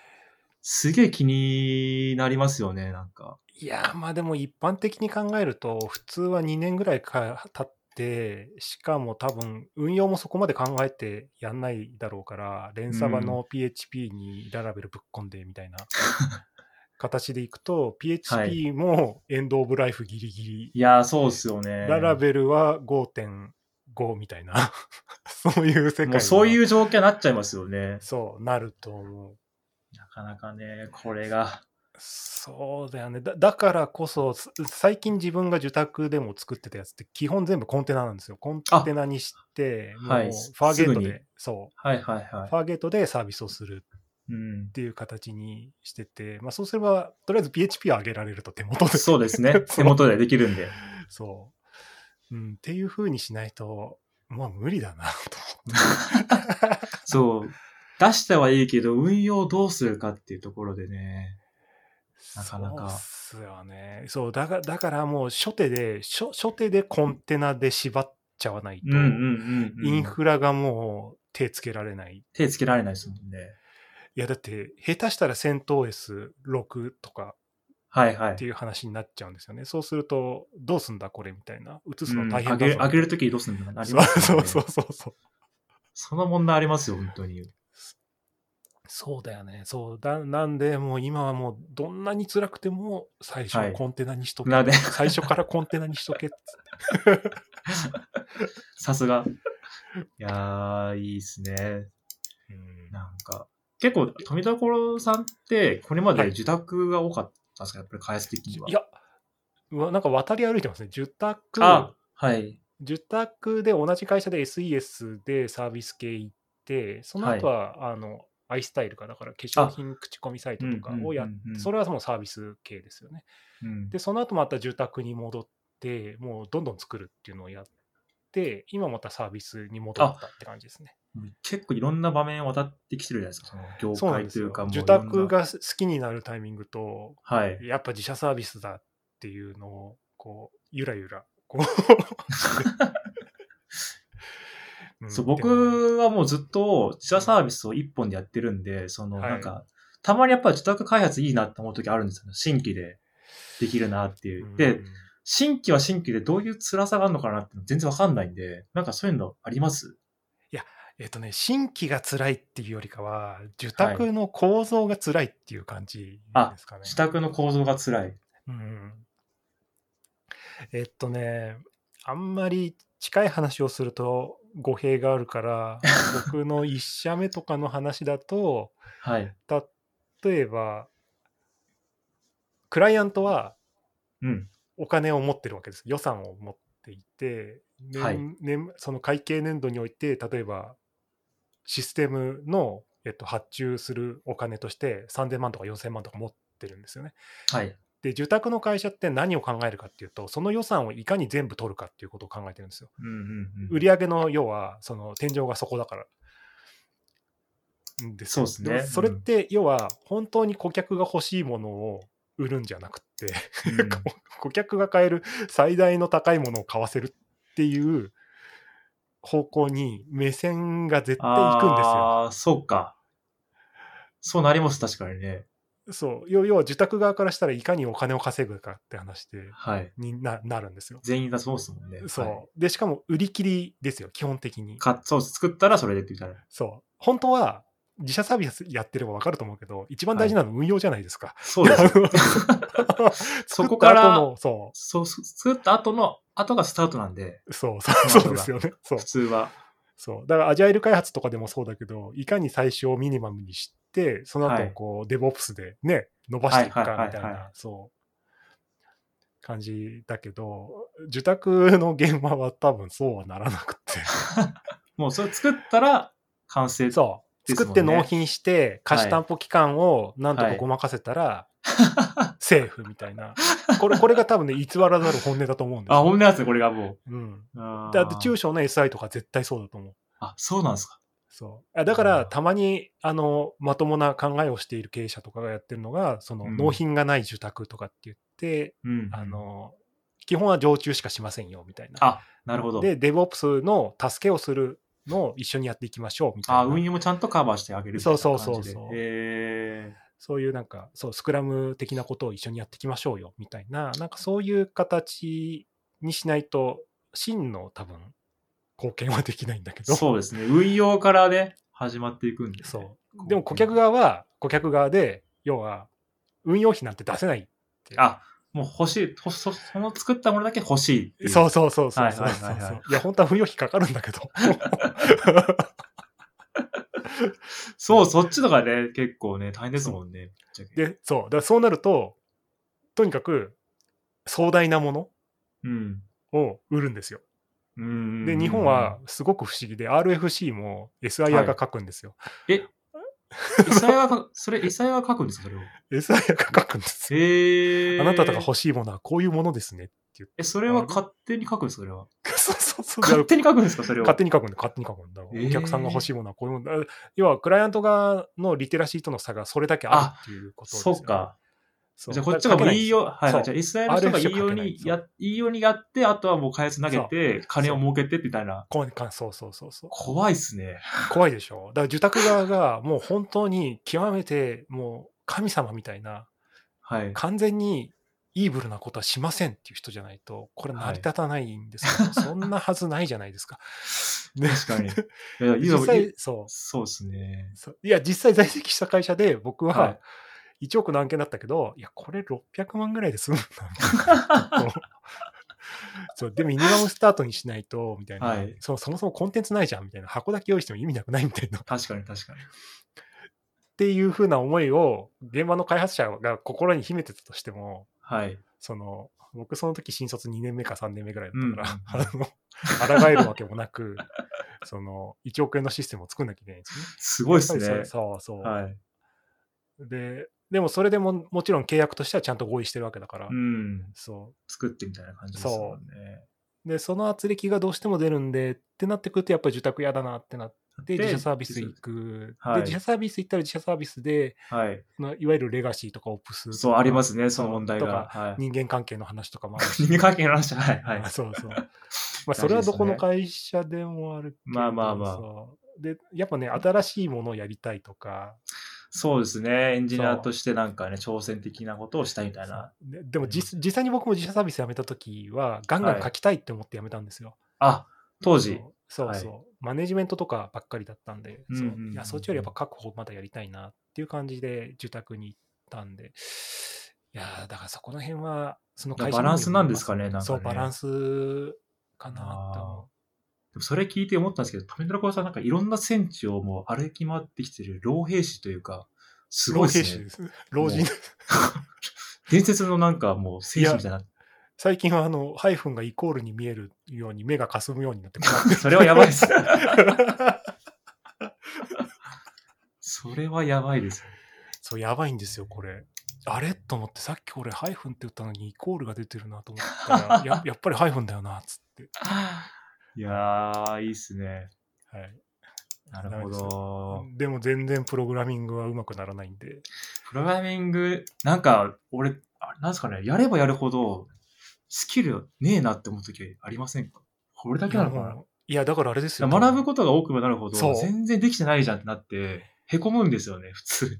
すげえ気になりますよね、なんか。いやー、まあでも一般的に考えると、普通は2年ぐらいか経って、しかも多分、運用もそこまで考えてやんないだろうから、連サバの PHP にララベルぶっ込んでみたいな 形でいくと、は PHP もエンドオブライフギリギリ、いやー、そうっすよね。ララベルは5.5みたいな、そういう世界。もうそういうう状況になっちゃいますよね。そう、なると思う。なかなかね、これが。そうだよねだ。だからこそ、す最近自分が受託でも作ってたやつって基本全部コンテナなんですよ。コンテナにして、もうはいファーゲートすぐにで、そう、はいはいはファーゲートでサービスをするい。うんっ。ていう形にしてて、まあそうすれば、とりあえず PHP を上げられると手元で。そうですね。手元でできるんで。そう。うん、っていう風にしないと、まあ無理だなと思って。そう。出したはいいけど、運用どうするかっていうところでね。なかなかそうっすよね。そう、だから、だからもう初手で、初初手でコンテナで縛っちゃわないと、うんうんうん、うん。インフラがもう手つけられない。手つけられないですもんね。いや、だって、下手したら CentOS6 とかはいはいって。いう話になっちゃうんですよね。そうすると、どうすんだこれみたいな。移すうんの大変だぞ。上げ上げるときどうするんだなりますよね。そうそうそうそう。その問題ありますよ、本当に。そうだよね。そうだ。なんで、もう今はもう、どんなに辛くても、最初ははいコンテナにしとけ。なで、最初からコンテナにしとけっつって。さすが。いやー、いいっすね。うんなんか、結構、富所さんって、これまはいで自宅が多かったんですか、やっぱり開発的には。いや、うわなんか渡り歩いてますね。受託、あ、はい。受託で同じ会社で SES でサービス系行って、その後は、あの、アイスタイルか、だから化粧品口コミサイトとかをやっうんうんうんうんそれはもうサービス系ですよね。うんで、その後また住宅に戻って、もうどんどん作るっていうのをやって、今またサービスに戻ったって感じですね。結構いろんな場面を渡ってきてるじゃないですか、その業そうなんですよ界というか、。もう受いろんな託が好きになるタイミングと、はい。やっぱ自社サービスだっていうのを、こう、ゆらゆら、こう。んそう、僕はもうずっと自社サービスを一本でやってるんで、そのはいなんか、たまにやっぱり自宅開発いいなって思う時あるんですよね。新規でできるなっていう。うんで、新規は新規でどういう辛さがあるのかなって全然わかんないんで、なんかそういうのあります？えっとね、新規が辛いっていうよりかは、受託の構造が辛いっていう感じですかね。自宅の構造が辛い。うんえっとね、あんまり近い話をすると語弊があるから、僕の1社目とかの話だと、はい。例えば、クライアントはうん。お金を持ってるわけです。予算を持っていて、年はい年その会計年度において、例えばシステムの、えっと、発注するお金として3000万とか4000万とか持ってるんですよね。はい。で、受託の会社って何を考えるかっていうと、その予算をいかに全部取るかっていうことを考えてるんですよ。うんうんうん。売上の要は、その天井がそこだから。んでそうですねもそれって、要は、本当に顧客が欲しいものを売るんじゃなくて、うん 顧客が買える最大の高いものを買わせるっていう方向に目線が絶対行くんですよ。ああ、そうか。そうなります、確かにね。そう要要は受託側からしたらいかにお金を稼ぐかって話ではい。にななるんですよ。全員だそうですもんね。そう、はいでしかも売り切りですよ基本的に。かそう、作ったらそれでって言ったら。そう本当は自社サービスやってれば分かると思うけど一番大事なのは運用じゃないですか。そうですよ。そこから作った後のそそう、す作った後の、後がスタートなんで、うそうそうそうですよね。そう普通は。そう。だから、アジャイル開発とかでもそうだけど、いかに最初をミニマムにして、その後、はいこう、デボオプスでね、伸ばしていくかみたいな、そう、感じだけど、受託の現場は多分そうはならなくて。もうそれ作ったら完成。そう。作って納品して、貸し担保期間をなんとかはいごまかせたら、セーフみたいな。これ、これが多分ね、偽らざる本音だと思うんですあ、よ。本音なんですね、これがもうん。う。あーだって中小の SI とか絶対そうだと思う。あ、そうなんですか。そうあだから、うんたまにあのまともな考えをしている経営者とかがやってるのが、そのうん納品がない受託とかって言って、うん。あの基本は常駐しかしませんよみたいな。あ、なるほど。で、DevOps の助けをするのを一緒にやっていきましょうみたいな。あ、運用もちゃんとカバーしてあげるみたいなそう感じで。そうそうそうへそういうなんか、そう、スクラム的なことを一緒にやっていきましょうよみたいな、なんかそういう形にしないと、真の多分、貢献はできないんだけーど。そうですね。運用からね、始まっていくんで、ね。そう。でも顧客側は、顧客側で、要は、運用費なんて出せないって。あ、もう欲しい。ほそその作ったものだけ欲しい。そうそうそうそうそうはいや、本当は運用費かかるんだけど。そう、そっちとかね、結構ね、大変ですもんね。で、そう。だからそうなると、とにかく、壮大なものうん。を売るんですよ。うん。で、日本は、すごく不思議で、RFC も SIR が書くんですよ。え、SI はか、それ SI は書くんですか？それを。SIR が書くんですえ。あなたが欲しいものはこういうものですねって言って。え、それは勝手に書くんですか？それは。そうそうそう。勝手に書くんですか？それを。勝手に書くんだ、勝手に書くんだ。えーお客さんが欲しいものはこういうものだ。要は、クライアント側のリテラシーとの差がそれだけあるっていうことですよ、ね。そうか。じゃあこっちがもういいよ、はい、じゃあ SI の人がいいようにや、いいようにやって、あとはもう開発投げて、金を儲けてみたいな。こうかそうそうそうそう。怖いっすね。怖いでしょ。だから受託側がもう本当に極めてもう神様みたいな、はい。完全にイーブルなことはしませんっていう人じゃないと、これ成り立たないんですよ。そんなはずないじゃないですか。ね確かに。いや、いい実際い、そうそうですね。いや、実際在籍した会社で僕はは1億の案件だったけど、いや、これ600万ぐらいで済むんだみたいな。そう、で、ミニマムスタートにしないと、みたいな、はいそう、そもそもコンテンツないじゃん、みたいな、箱だけ用意しても意味なくないみたいな、っ確かに確かに。ていう風な思いを、現場の開発者が心に秘めてたとしても、はい。その、僕その時新卒2年目か3年目ぐらいだったかうんうんら、あの、抗えるわけもなく、その、1億円のシステムを作んなきゃいけないんですよね。すごいですやっぱりね。そうそうそう。はい。で、でもそれでももちろん契約としてはちゃんと合意してるわけだから、うん。そ作ってみたいな感じですもんね。う。で、その圧力がどうしても出るんでってなってくると、やっぱり受託嫌だなってなって、で自社サービス行く。はいで、自社サービス行ったら自社サービスで、はい。まあいわゆるレガシーとかオプスそう、ありますね、その問題とが。かはい。人間関係の話とかもあるし。人間関係の話はい。はいあ。そうそう。まあ、それはどこの会社でもあるけどまあまあまあで、やっぱね、新しいものをやりたいとか、そうですね。エンジニアとしてなんかね、挑戦的なことをしたいみたいな。ででも実実際に僕も自社サービス辞めた時は、ガンガン書きたいって思って辞めたんですよ。あ、当時。そうそうそう、マネジメントとかばっかりだったんで、そううんうんうん。う。んいやそっちよりやっぱ確保まだやりたいなっていう感じで受託に行ったんで、いやーだからそこの辺は、その会社バランスなんですかねなんかね。そう、バランスかなと思でもそれ聞いて思ったんですけど、富村子さんなんかいろんな戦地をもう歩き回ってきてる老兵士というか、すう。ごい老兵士ですね。です。老人も。伝説のなんかもう戦士みたいな。最近はあの、ハイフンがイコールに見えるように目がかすむようになって困ってそれはやばいです。それはやばいです。そう、やばいんですよ、これ。あれ？と思って、さっき俺ハイフンって言ったのにイコールが出てるなと思ったら、ややっぱりハイフンだよな、つって。いやー、いいっすね。はい。なるほど。でも全然プログラミングはうまくならないんで。プログラミング、なんか、俺、あなんですかね、やればやるほど、スキルねえなって思うときありませんか？これだけなのかな？いやだからあれですよ。学ぶことが多くなるほど、全然できてないじゃんってなって、へこむんですよね、普通。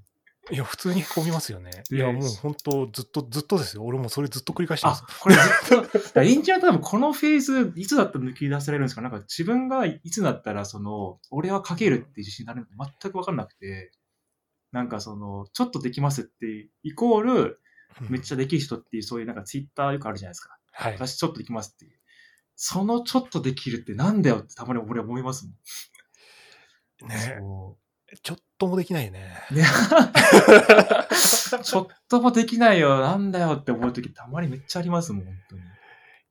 いや、普通に込みますよね。いでや、もう本当、ずっと、ずっとですよ。俺もそれずっと繰り返してまあす。、これずっと、だからエンジニア多分このフェーズ、いつだったら抜き出されるんですか？なんか自分がいつだったら、その、俺は書けるって自信になるのか全くわかんなくて、なんかその、ちょっとできますって、イコール、めっちゃ。ゃできる人っていう、そういうなんかツイッターよくあるじゃないですか。はい。私ちょっとできますっていう。そのちょっとできるってなんだよってたまに俺思いますもん。ねそちょっともできないね。うねちょっともできないよ、なんだよって思うときたまにめっちゃありますもん、本当に。い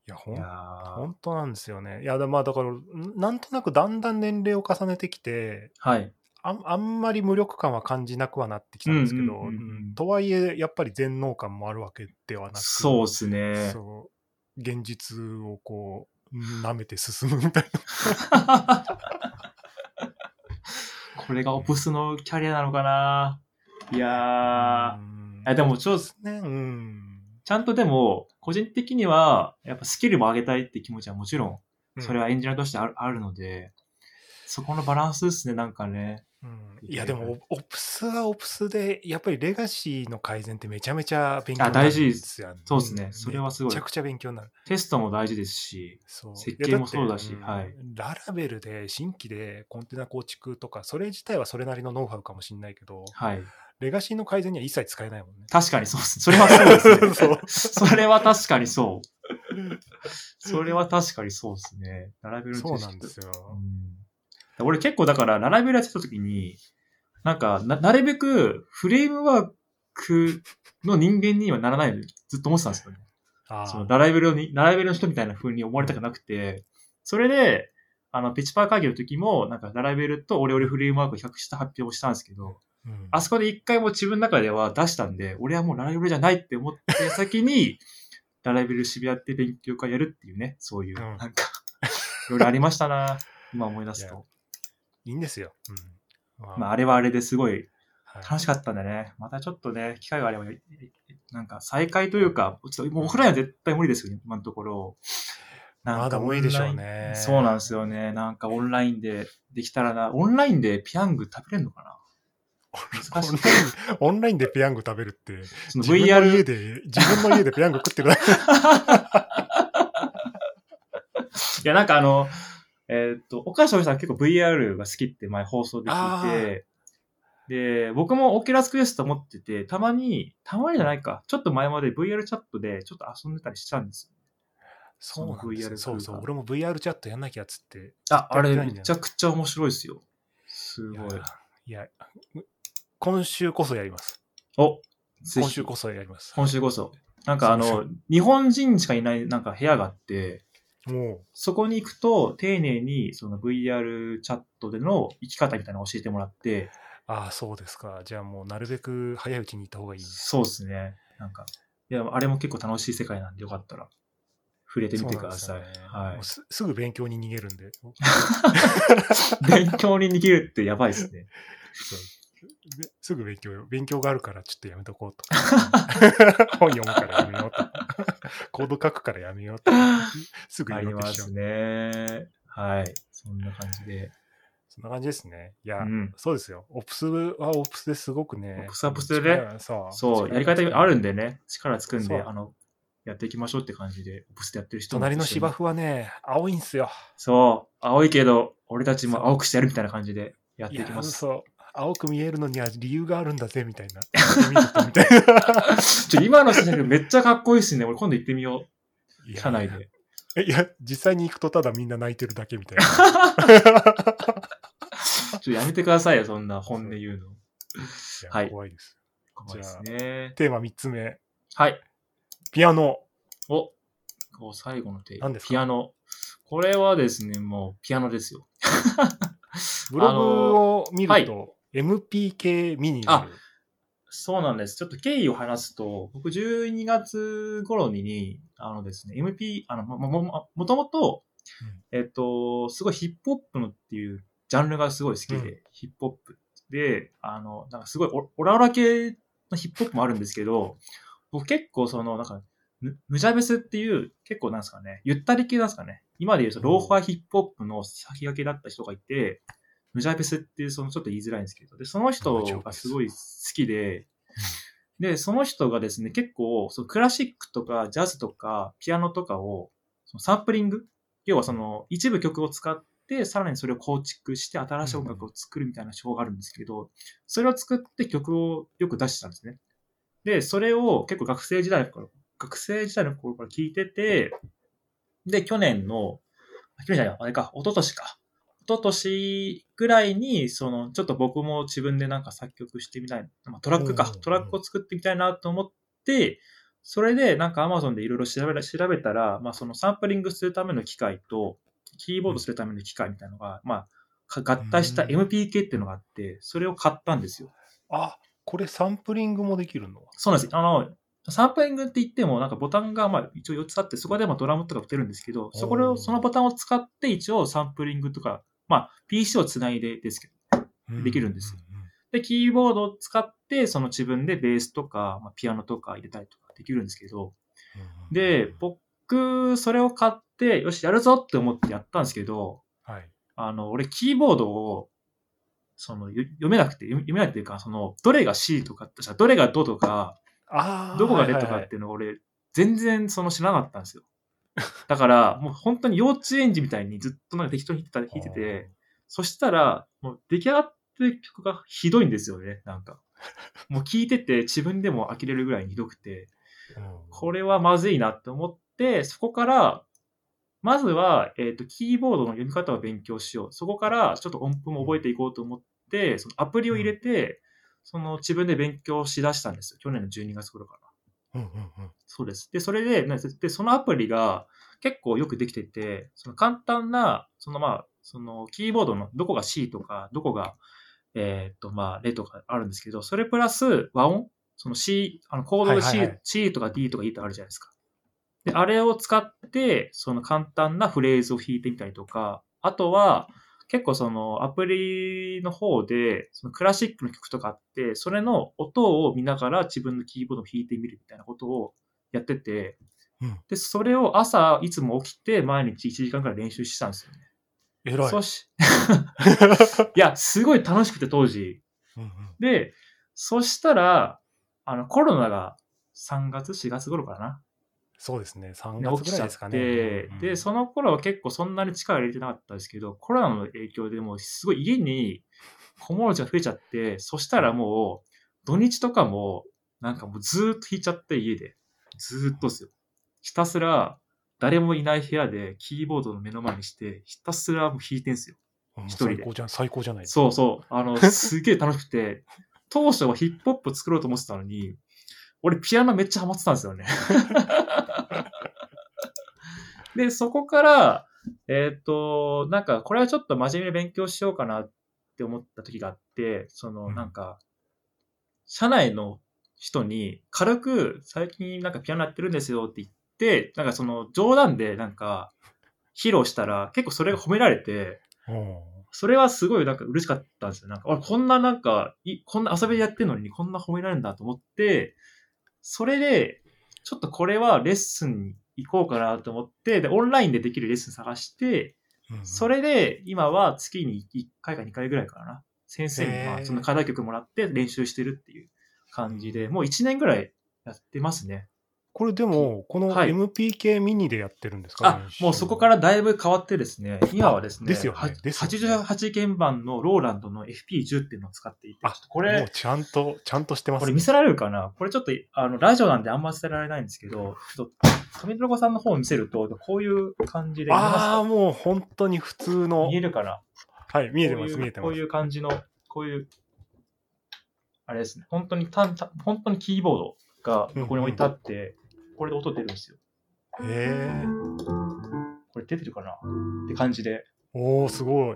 や、ほん本当なんですよね。いや、だまあだから、んなんとなくだんだん年齢を重ねてきて、はい。あんあんまり無力感は感じなくはなってきたんですけど、とはいえ、やっぱり全能感もあるわけではなくそうですね。そう現実をこう、舐めて進むみたいな。これがオプスのキャリアなのかな？いやうんー。えでも、ちょっと、ね、うん。ちゃんとでも、個人的には、やっぱスキルも上げたいって気持ちはもちろん、それはエンジニアとしてあるあるので、そこのバランスですね、なんかね。うんいやでもオオプスはオプスでやっぱりレガシーの改善ってめちゃめちゃ勉強になるんですよね。そうですねんそれはすごいめちゃくちゃ勉強になる。テストも大事ですし、設計もそうだしいやってはいうんララベルで新規でコンテナ構築とかそれ自体はそれなりのノウハウかもしれないけどはい。レガシーの改善には一切使えないもんね。確かにそう。それはそうですね。そ うそれは確かにそう。それは確かにそうですね。ララベルのそうなんですよ。うん俺結構だから、ララベルやってた時に、なんかな、なるべくフレームワークの人間にはならないずっと思ってたんですよね。あそのーララベルに、ララベルの人みたいな風に思われたくなくて、それで、あの、ピッチパー会議の時も、なんか、ララベルとオレオレフレームワークを比較した発表をしたんですけど、うんあそこで一回も自分の中では出したんで、俺はもうララベルじゃないって思って先に、ララベル渋谷って勉強会やるっていうね、そういう、うんなんか、いろいろありましたな、今思い出すと。いいんですよ。うんままあ、あれはあれですごいはい楽しかったんでね、またちょっとね、機会があれば、なんか再開というか、ちょっともうオフラインは絶対無理ですよね、今のところ。なんかまだ無理でしょうねン。そうなんですよね。なんかオンラインでできたらな、オンラインでピヤング食べれるのかな？難しいオンラインでペヤング食べるって、その自分の家 VR、で、自分の家でペヤング食ってるだけ。いや、なんかあの、えーっと、岡翔さん結構 VR が好きって前放送で聞いてて、で、僕もオキュラスクエスト持ってて、たまに、たまにじゃないか、ちょっと前まで VR チャットでちょっと遊んでたりしたんですよ。そうなんですよ VR そうそう。俺も VR チャットやんなきゃっつって。あ、あれめちゃくちゃ面白いですよ。すごい。いや、今週こそやります。お今週こそやります。今週こそ。なんかあその、日本人しかいないなんか部屋があって、もそこに行くと丁寧にその VR チャットでの生き方みたいなのを教えてもらって、う、ああ、そうですか。じゃあもうなるべく早いうちに行った方がいいね。そうですね。なんか、いや、あれも結構楽しい世界なんでよかったら触れてみてください。はいすぐ勉強に逃げるんで。勉強に逃げるってやばいですね。すぐ勉強よ。勉強があるからちょっとやめとこうと。本読むからやめようと。コード書くからやめようと。すぐあり言い訳しちゃうます。ね。はい。そんな感じで。そんな感じですね。いや、うんそうですよ。オプスはオプスですごくね。オプスはオプスでね力そう、そう、やり方あるんでね、力つくんで、あの、やっていきましょうって感じで、オプスでやってる人も隣の芝生はね、青いんすよ。そう、青いけど、俺たちも青くしてやるみたいな感じでやっていきます。そう。青く見えるのには理由があるんだぜ、みたいな。見るとみたいな。ちょ今の写真めっちゃかっこいいっすね。俺今度行ってみよう。社内で。えいや、実際に行くとただみんな泣いてるだけみたいな。ちょっとやめてくださいよ、そんな本音言うの。はい怖いです。怖いですね。テーマ3つ目。はい。ピアノ。お、お最後のテーマ。何ですか？ピアノ。これはですね、もうピアノですよ。ブログを見はいると、MPK ミニあそうなんです。ちょっと経緯を話すと、僕12月頃に、あのですね、MP、あの、も、も、ももともと、えっと、すごいヒップホップのっていうジャンルがすごい好きで、うんヒップホップ。で、あの、なんかすごいオオラオラ系のヒップホップもあるんですけど、僕結構その、なんか、ムムジャベスっていう、結構なんですかね、ゆったり系なんですかね。今で言うと、ローファーヒップホップの先駆けだった人がいて、ムジャベスっていう、そのちょっと言いづらいんですけど、で、その人がすごい好きで、で、その人がですね、結構、そのクラシックとかジャズとかピアノとかを、そのサンプリング要はその一部曲を使って、さらにそれを構築して新しい音楽を作るみたいな手法があるんですけど、それを作って曲をよく出してたんですね。で、それを結構学生時代の頃、学生時代の頃から聞いてて、で、去年の、あ去年じゃない、あれか、一昨年か。一昨年ぐらいに、その、ちょっと僕も自分でなんか作曲してみたい、まあ、トラックかトラックを作ってみたいなと思って、それでなんか Amazon でいろいろ調べ調べたら、まあそのサンプリングするための機械と、キーボードするための機械みたいなのが、まあ、か合体したうん MPK っていうのがあって、それを買ったんですよ。あ、これサンプリングもできるの？そうなんです。あの、サンプリングって言っても、なんかボタンがまあ一応4つあって、そこでもドラムとか打てるんですけど、そこを、そのボタンを使って一応サンプリングとか、まあ PC をつないでですけど、できるんですよ。で、キーボードを使って、その自分でベースとか、まあ、ピアノとか入れたりとかできるんですけど、で、僕、それを買って、よし、やるぞって思ってやったんですけど、はい。あの、俺、キーボードを、その、よ読めなくて、読読めないっていうか、その、どれが C とか、どれがドとか、ああ。どこがレとかっていうのを俺、全然その知らなかったんですよ。だから、もう本当に幼稚園児みたいにずっとなんか適当に弾いてた、弾いてて、そしたら、もう出来上がってる曲がひどいんですよね、なんか。もう聴いてて自分でも呆れるぐらいひどくて、うんこれはまずいなって思って、そこから、まずは、えっ、と、キーボードの読み方を勉強しよう。そこから、ちょっと音符も覚えていこうと思って、そのアプリを入れて、その自分で勉強しだしたんですよ。去年の12月頃から。うんうんうんそうです。で、それで、なで、そのアプリが結構よくできてて、その簡単な、そのまあ、そのキーボードのどこが C とか、どこが、えーっと、まあ、レとかあるんですけど、それプラス和音？その C、あのコードで C,、はいはいはい C とか D とか E とかあるじゃないですか。で、あれを使って、その簡単なフレーズを弾いてみたりとか、あとは、結構そのアプリの方で、そのクラシックの曲とかあって、それの音を見ながら自分のキーボードを弾いてみるみたいなことをやってて、うんで、それを朝いつも起きて毎日1時間くらい練習してたんですよね。偉い。そし、いや、すごい楽しくて当時。うんうんで、そしたら、あの、コロナが3月、4月頃かな。そうですね。3ね月ぐらいですかね。で、その頃は結構そんなに力入れてなかったですけど、コロナの影響でもうすごい家にこもる人が増えちゃって、そしたらもう土日とかもなんかもうずーっと弾いちゃって家で。ずーっとですよ。ひたすら、誰もいない部屋でキーボードの目の前にして、ひたすらもう弾いてんすよ。一人で最高じゃん、最高じゃないですか。そうそう。あの、すげえ楽しくて、当初はヒップホップ作ろうと思ってたのに、俺ピアノめっちゃハマってたんですよね。で、そこから、えっ、と、なんか、これはちょっと真面目に勉強しようかなって思った時があって、その、うんなんか、社内の人に軽く最近なんかピアノやってるんですよって言って、なんかその冗談でなんか披露したら結構それが褒められて、うんそれはすごいなんか嬉しかったんですよ。なんか、俺こんななんか、いこんな遊びでやってるのにこんな褒められるんだと思って、それで、ちょっとこれはレッスンに行こうかなと思って、で、オンラインでできるレッスン探して、うんそれで今は月に1回か2回ぐらいかな。先生にまあその課題曲もらって練習してるっていう感じで、もう1年ぐらいやってますね。これでも、このはい。MPK ミニでやってるんですか、あ、もうそこからだいぶ変わってですね、今はですね、ですよね。はですよね。88鍵盤のローランドの FP10 っていうのを使っていて、ちょあっとこれもう、ちゃんと、ちゃんとしてます、これ見せられるかな？これちょっと、あの、ラジオなんであんま伝えられないんですけど、ちょっと、富田さんの方を見せると、こういう感じで見えああ、まもう本当に普通の。見えるかな？はい、見えてます、こういう見えてます。こういう感じの、こういう、あれですね、本当にたんた本当にキーボードがここに置いてあって、これで音出るんですよ。へえ。これ出てるかな？って感じで。おー、すごい。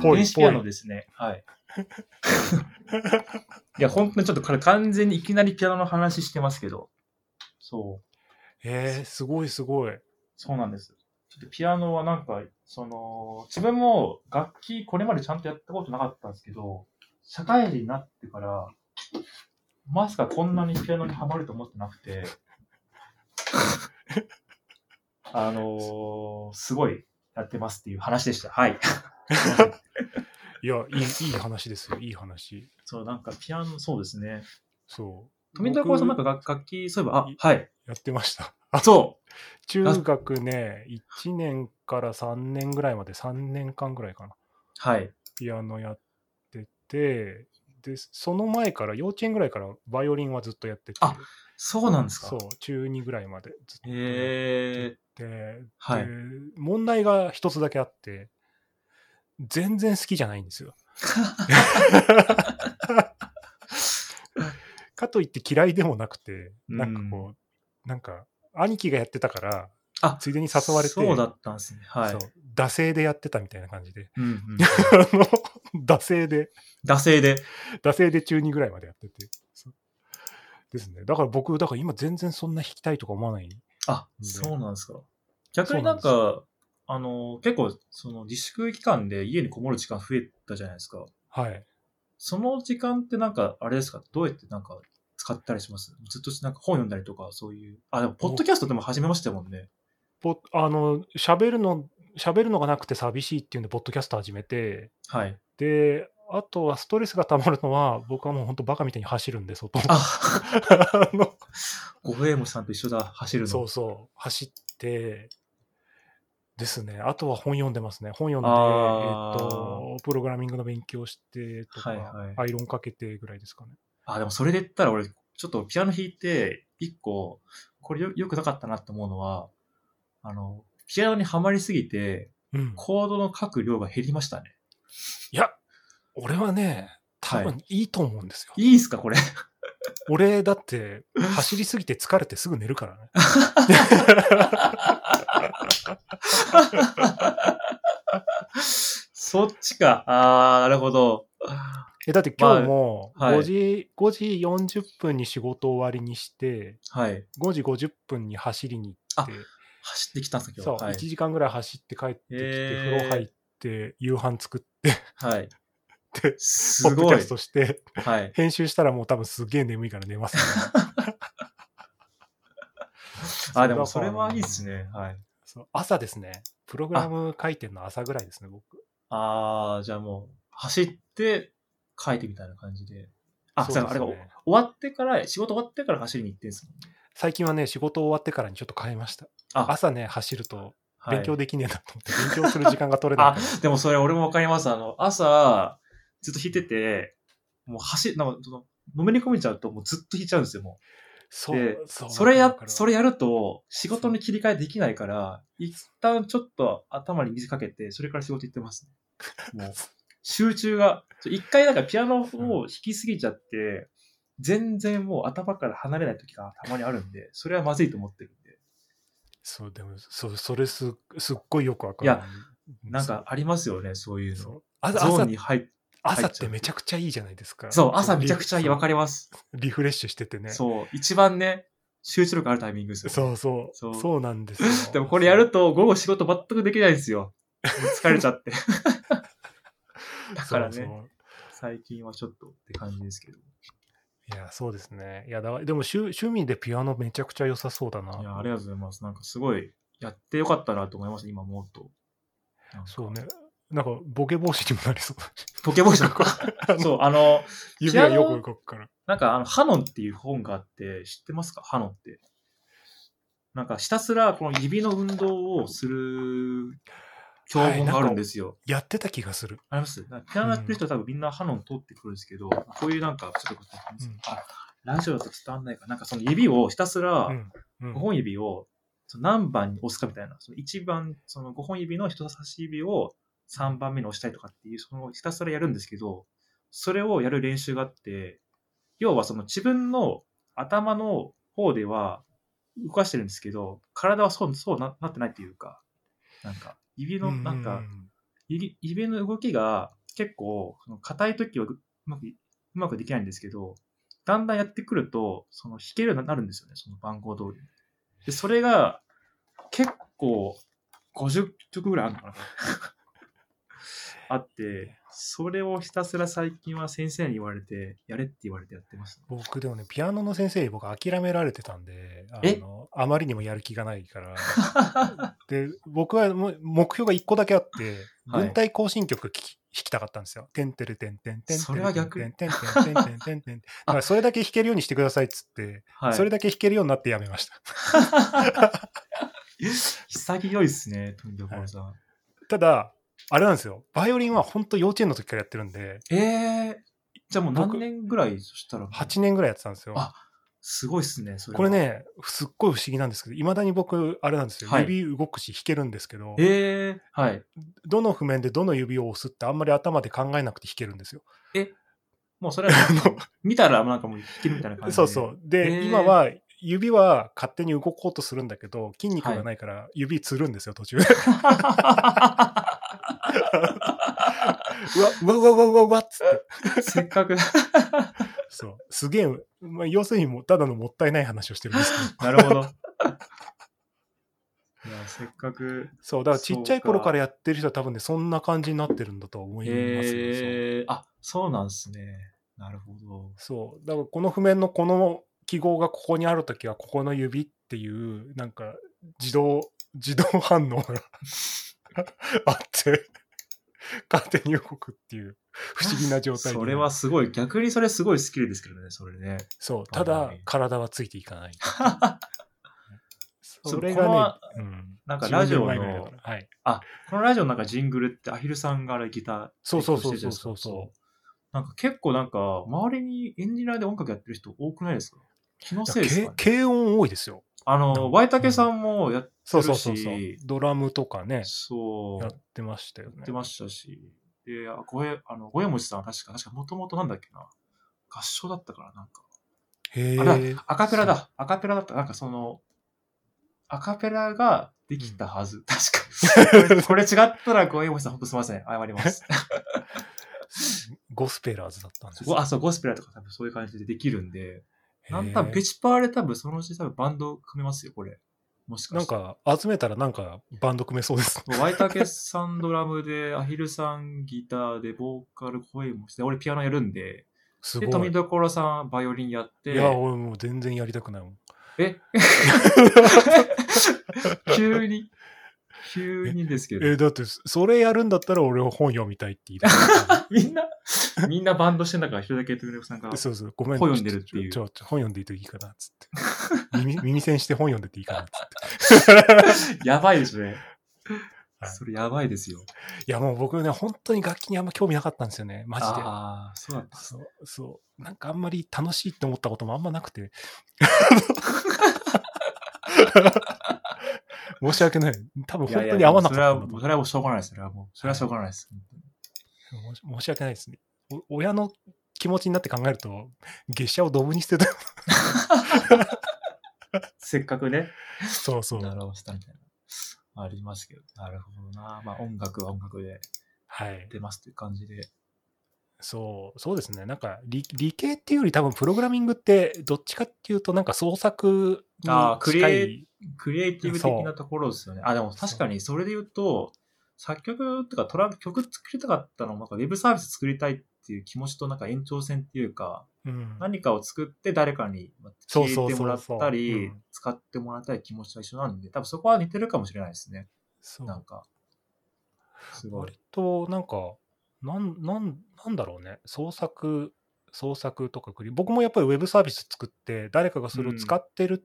ぽい電子ピア。ノですね。はい。いや、本当にちょっとこれ完全にいきなりピアノの話してますけど、そう。へえ、すごいすごい。そうなんです。ちょっとピアノはなんか、その、自分も楽器これまでちゃんとやったことなかったんですけど、社会人になってから、まさかこんなにピアノにハマると思ってなくて、あのーすごいやってますっていう話でした。はい。いや、いい、いい話ですよ、いい話。そう、なんかピアノ、そうですね。そう。富田さんなんか楽楽器、そういえば、あ、はい。やってました。あ、そう。中学ね、1年から3年ぐらいまで、3年間ぐらいかな。はい。ピアノやってて、で、その前から、幼稚園ぐらいからバイオリンはずっとやってて、あそうなんですか？そう、中2ぐらいまでずっとやっへえ。て、はいで問題が一つだけあって、全然好きじゃないんですよ。かといって嫌いでもなくて、なんかこう、なんか、兄貴がやってたから、あついでに誘われて、そうだったんですね。はい。惰性でやってたみたいな感じで、うんうん、惰性で、惰性で。惰性で中2ぐらいまでやってて。ですね。だから僕、だから今全然そんな弾きたいとか思わない。あ、でそうなんですか。逆になんか、あの、結構、その自粛期間で家にこもる時間増えたじゃないですか。はい。その時間ってなんか、あれですか？どうやってなんか使ったりします？ずっとなんか本読んだりとか、そういう。あ、でも、ポッドキャストでも始めましたもんね。ポあの、喋るの、喋るのがなくて寂しいっていうんで、ポッドキャスト始めて、はい。で、あとはストレスが溜まるのは、僕はもう本当バカみたいに走るんで、外を。あ、あのごフエモさんと一緒だ、走るの。そうそう、走って、ですね。あとは本読んでますね。本読んで、えっと、プログラミングの勉強してとか、はいはいアイロンかけてぐらいですかね。あ、でもそれで言ったら俺、ちょっとピアノ弾いて、一個、これよよくなかったなって思うのは、あの、ピアノにはまりすぎて、うん。コードの書く量が減りましたね。いや、俺はね、多は分いいと思うんですよ。いいっすか、これ？俺、だって、走りすぎて疲れてすぐ寝るからね。そっちか。あー、なるほど。えだって今日もまあはい5時、5時40分に仕事終わりにして、はい。5時50分に走りに行って、走ってきたんですか、そう、今日。はい1。時間ぐらい走って帰ってきて、へー風呂入って、夕飯作って、はい。で、すごいポッドキャス。トして、はい。編集したらもう多分すげえ眠いから寝ます、ね。あ、でもそれはいいっすね。はい。そう朝ですね。プログラム書いてるの朝ぐらいですね、僕。あー、じゃあもう、走って、書いてみたいな感じで。あ、そうそうあれが終わってから、仕事終わってから走りに行ってんすもんね。最近はね、仕事終わってからにちょっと変えました。あ、朝ね、走るとはい勉強できねえなと思って、勉強する時間が取れない あ。、でもそれ俺もわかります。あの、朝、ずっと弾いてて、もう走、なんか、その、のめり込めちゃうと、もうずっと弾いちゃうんですよ、もう、そう。それやそれやると仕事に切り替えできないから、一旦ちょっと頭に水かけて、それから仕事行ってますね。もう、集中が、一回なんかピアノを弾きすぎちゃって、全然もう頭から離れない時がたまにあるんで、それはまずいと思ってるんで。そう、でも、そう、それす、すっごいよくわかる。いやなんかありますよね、そういうの。朝、ゾー朝ンに入っ朝ってめちゃくちゃいいじゃないですか。そう、朝めちゃくちゃいい、わかりります。リフレッシュしててね。そう、一番ね、集中力あるタイミングですよ。そうそう。そそううなんですよ。でもこれやると午後仕事全くできないんですよ。疲れちゃって。だからね最近はちょっとって感じですけど。いや、そうですね。いや、だでも趣趣味でピアノめちゃくちゃ良さそうだな。いや、ありがとうございます。なんかすごい、やってよかったなと思います、今思うと。そうね。なんか、ボケ防止にもなりそう。ポケモンじゃんか。そう、あの、指がよく動くから。なんかあの、ハノンっていう本があって、知ってますか？ハノンって。なんかひたすらこの指の運動をする教本があるんですよ。やってた気がする。あります？ピアノやってる人は多分みんなハノン通ってくるんですけど、こういうなんか、ちょっとこうんあ、ラジオだと伝わんないか。なんかその指をひたすら、うん。うん5本指をその何番に押すかみたいな、その1番、その5本指の人差し指を3番目に押したいとかっていう、そのひたすらやるんですけど、それをやる練習があって、要はその自分の頭の方では動かしてるんですけど、体はそうそうななってないっていうか、なんか指の、なんか、指指の動きが結構、硬い時はうまく、うまくできないんですけど、だんだんやってくると、その弾けるようになるんですよね、その番号通りに。で、それが結構50曲ぐらいあるのかな あって、それをひたすら最近は先生に言われて、やれって言われてやってます、ね。僕でもね、ピアノの先生に僕諦められてたんで、あえのあまりにもやる気がないから。で、僕は目標が1個だけあって、はい軍隊行進曲聴き弾きたかったんですよ。てんてるてんてんてんてんてんてんそれは逆てんてんてんてんてん。だからそれだけ弾けるようにしてくださいっつって、はい。それだけ弾けるようになってやめました。潔いっすね、富所さん。ただ、あれなんですよ。バイオリンは本当幼稚園の時からやってるんで、ええじゃあもう何僕年ぐらいそしたら？8年ぐらいやってたんですよ。あすごいっすね、それはこれ。ね、すっごい不思議なんですけど、いまだに僕、あれなんですよ。はい指動くし弾けるんですけど、ええはい。どの譜面でどの指を押すってあんまり頭で考えなくて弾けるんですよ。もうそれは見たらなんかもう弾けるみたいな感じで。そうそう。で、へー今は指は勝手に動こうとするんだけど、筋肉がないから指つるんですよ、途中で。うわ、うわうわうわうわうわっつって。せっかく。そう。すげえ、まあ、要するにもうただのもったいない話をしてるんですけど。なるほど。いや、せっかく。そう、だからちっちゃい頃からやってる人は多分ね、そんな感じになってるんだと思いますよ。そうえー、あ、そうなんですね。なるほど。そう。だからこの譜面のこの記号がここにあるときは、ここの指っていう、なんか、自動、自動反応があって、勝手に動くっていう不思議な状態にそれはすごい、逆にそれすごいスキルですけどね、それね。そう。ただはい、体はついていかない。そ うそれがねうん、なんかラジオの10年前ぐらいだからはい。このラジオのなんかジングルってアヒルさんがギターそうそうそうそうそうるじゃなんか結構なんか、周りにエンジニアで音楽やってる人多くないですか？気のせいですか、ね、け軽音多いですよ。あの、ワイタケさんもやってそうるし、そうそうそう。ドラムとかね、そうやってましたよね。やってましたし、で、あごえ、あの、ごえもちさんは確か、確かもともとなんだっけな、合唱だったから、なんか。へあえ。アカペラだ。アカペラだった。なんかその、アカペラができたはず。確か。これ違ったら、ごえもちさん、ほんとすみません。謝ります。ゴスペラーズだったんですごあ、そう、ゴスペラとか多分そういう感じでできるんで、なん多分へペチパーで多分そのうち多分バンド組めますよ、これ。もしーなんかして。か、集めたらなんかバンド組めそうです。ワイタケさんドラムで、アヒルさんギターで、ボーカル声もして、俺ピアノやるんで、で、すごい。い富所さんバイオリンやって、や、俺もう全然やりたくないもん。え？急に、急にですけど。え、だって、それやるんだったら俺は本読みたいって言いたい。みんな、みんなバンドしてんだから、一人だけ富所さんが。そうそう、ごめん。本読んでるっていうちょ、ちょ本読んでいいといいかな、つって。耳 耳栓して本読んでていいかな、つって。やばいですね。はいそれやばいですよ。いやもう僕ね、本当に楽器にあんま興味なかったんですよね、マジで。ああ、そうだったんですそう、そう。なんかあんまり楽しいって思ったこともあんまなくて。申し訳ない。多分本当に合わなかったんだと思うそれはしょうがないです。それはもう、それはしょうがないです。申し訳ないですね。お親の気持ちになって考えると、月謝をドブに捨てた。せっかくね、そうそう。習わしたみたいな。ありますけど。なるほどな。まあ音楽は音楽ではい。出ますという感じで。そう、そうですね。なんか理、理系っていうより多分プログラミングってどっちかっていうとなんか創作にあークリ近。クリエイティブ的なところですよね。あ、でも確かにそれで言うと、作曲とかトラ曲作りたかったのも、なんかウェブサービス作りたいっていう気持ちとなんか延長線っていうか、うん何かを作って誰かに聞いてもらったりうん、使ってもらったり気持ちは一緒なんで、多分そこは似てるかもしれないですね。そうなんか。すごい割。となんか、なん、なん、なんだろうね。創作、創作とかクリ僕もやっぱりウェブサービス作って、誰かがそれを使ってるっ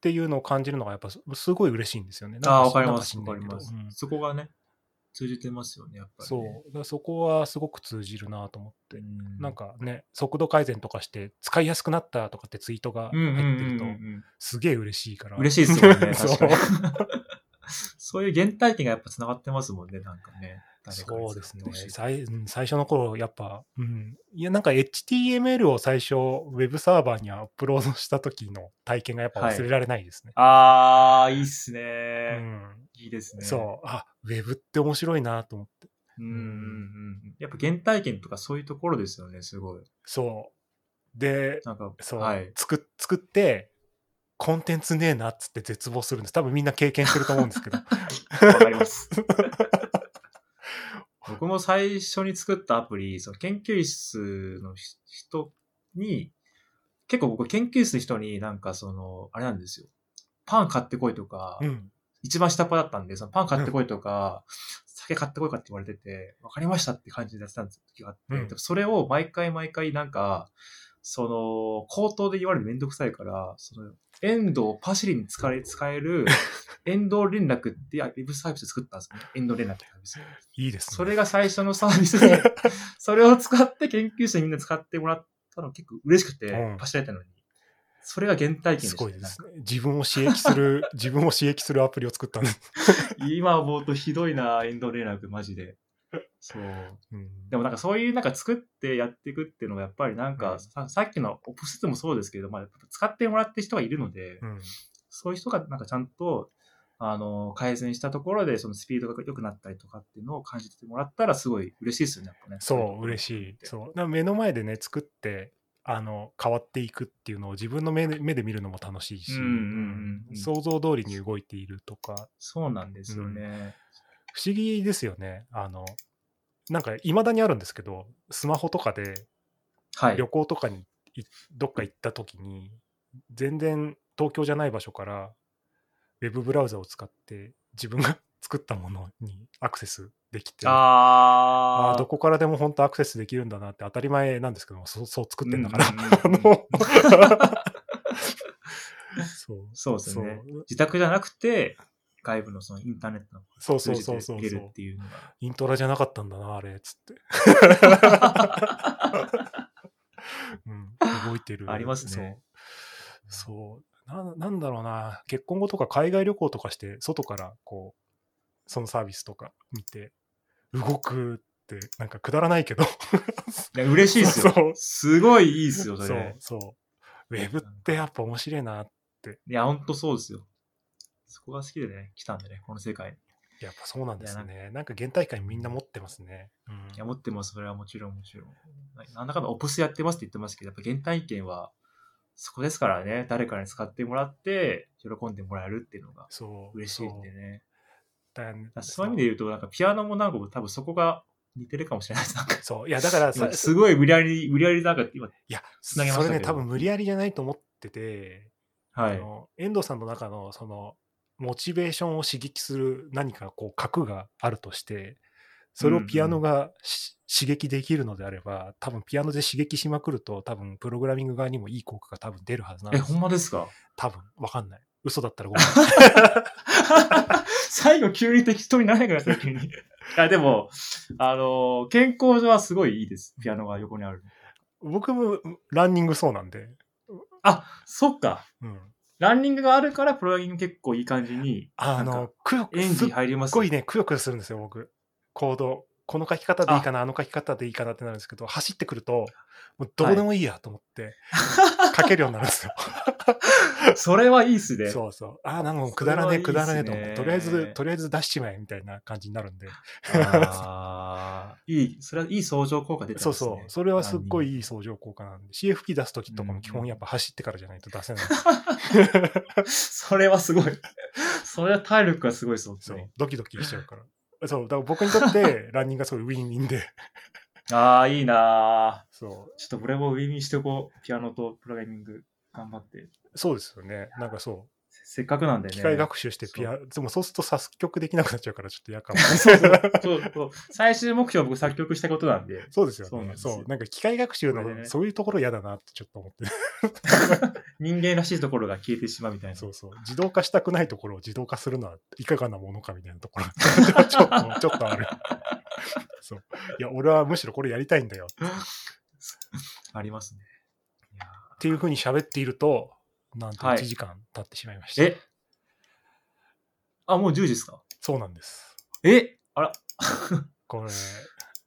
ていうのを感じるのがやっぱすすごい嬉しいんですよね。ああ、わしかります。わかりますうん。そこがね、通じてますよね、やっぱり、そう。ね。だからそこはすごく通じるなと思って。うんなんかね、速度改善とかして使いやすくなったとかってツイートが入ってるとすげえ嬉しいから。嬉しいですよね、そう。そういう原体験がやっぱ繋がってますもんね、なんかね。そうですね最うん最初の頃やっぱ、うん、いやなんか HTML を最初ウェブサーバーにアップロードした時の体験がやっぱ忘れられないですね。ああ、いいっすうね。んいいですね。そうあウェブって面白いなと思ってうんうんうん。やっぱ原体験とかそういうところですよね、すごい。そうでなんか、そう、はい。作作ってコンテンツねえなっつって絶望するんです多分みんな経験してると思うんですけど わかります。僕も最初に作ったアプリ、その研究室の人に、結構僕研究室の人になんかその、あれなんですよ。パン買ってこいとか、うん。一番下っ端だったんで、そのパン買ってこいとか、酒買ってこいかって言われてて、わかりましたって感じでやってたんです時があって、うん。でもそれを毎回毎回なんか、その、口頭で言われるめんどくさいから、その、エンドをパシリに使え使える、エンド連絡っていうウェブサービス作ったんですよね。エンド連絡ってサービス。いいですねそれが最初のサービスで、それを使って研究者にみんな使ってもらったの結構嬉しくて、うんパシられたのに。それが原体験でしたね。すごいですね自分を刺激する自分を刺激するアプリを作ったんです、今思うとひどいな、エンド連絡、マジで。そう。うんでもなんかそういうなんか作ってやっていくっていうのがやっぱりなんうんかさ,、さっきのオプスでもそうですけど、まあ、使ってもらってる人がいるので、うんそういう人がなんかちゃんとあの改善したところでそのスピードが良くなったりとかっていうのを感じてもらったらすごい嬉しいですよね、やっぱね。そう、嬉しい。そう。だから目の前でね、作って、あの、変わっていくっていうのを自分の目で目で見るのも楽しいし、うんうんうんうん想像通りに動いているとか、そうなんですよね。不思議ですよね。あの、なんか、いまだにあるんですけど、スマホとかではい。旅行とかにいどっか行った時に、全然東京じゃない場所から、ウェブブラウザを使って、自分が 作ったものにアクセスできて、ああーどこからでも本当アクセスできるんだなって当たり前なんですけども、そうそう作ってんだから。うんうんうんうんあの そうそうですねそう。自宅じゃなくて、外部のそのインターネットのそうそうそうそう見れるっていうのが。イントラじゃなかったんだな、あれ、つって。うん、動いてる。ありますねそう。そうな。なんだろうな、結婚後とか海外旅行とかして、外からこう、そのサービスとか見て、動くって、なんかくだらないけど、いや、嬉しいですそうよ。すごいいいですよ、そそうれ。、そう。ウェブってやっぱ面白いな。いや、ほんとそうですよ。そこが好きでね、来たんでね、この世界に。やっぱそうなんですね。なんか原体験みんな持ってますね。うんいや、持ってます、それはもちろん、もちろん。なんだかんだオプスやってますって言ってますけど、やっぱ原体験は、そこですからね、誰かに使ってもらって、喜んでもらえるっていうのがそう。嬉しいんでね。そう。そういう意味で言うと、なんかピアノもなんか多分そこが似てるかもしれないです。なんかそう。いや、だからさ今、すごい無理やり、無理やりなんか今、いや、つなげましたそれね、多分無理やりじゃないと思ってて、はい。あの遠藤さんの中のそのモチベーションを刺激する何かこう核があるとしてそれをピアノがし、刺激できるのであれば多分ピアノで刺激しまくると多分プログラミング側にもいい効果が多分出るはずなんえ、ですほんまですか？多分わかんない嘘だったらごめん 最後急に適当にならないからさ、急に。いや、でも、あのー健康上はすごいいいです。ピアノが横にある。僕もランニングそうなんで。あ、そっか。うん。ランニングがあるから、プログラミング結構いい感じに、あのくよく演技入ります。ごいね、くよくよするんですよ、僕。コード。この書き方でいいかな、あの書き方でいいかなってなるんですけど、走ってくると、もうどうでもいいやと思って、書けるようになるんですよ。それはいいっすね。そうそう。ああ、なんかもうくだらねえ、くだらねえと思って、とりあえず、とりあえず出しちまえみたいな感じになるんで。いい、それはいい相乗効果出てますね。そうそう。それはすっごい。いいい相乗効果なんで、CFP 出すときとかも基本やっぱ走ってからじゃないと出せない。それはすごい。それは体力がすごいそうですそうね。。ドキドキしちゃうから。そう。だから僕にとって ランニングがすごいウィンウィンで。ああ、いいなそう。ーちょっと俺もウィンウィンしておこう。ピアノとプログラミング頑張って。そうですよね。なんかそう。せっかくなんでね。機械学習してピアでもそうすると作曲できなくなっちゃうからちょっと嫌かも。そうそうそうそう最終目標僕作曲したことなんで。そうですよね。そうそう。なんか機械学習これねのそういうところ嫌だなってちょっと思って。人間らしいところが消えてしまうみたいな。そうそう。自動化したくないところを自動化するのはいかがなものかみたいなところがちょっと、ちょっとある。そう。いや、俺はむしろこれやりたいんだよ。ありますね。っていうふうに喋っていると、なんとはい1時間経ってしまいました。え？あ、もう10時ですか？そうなんです。え？あら、これ、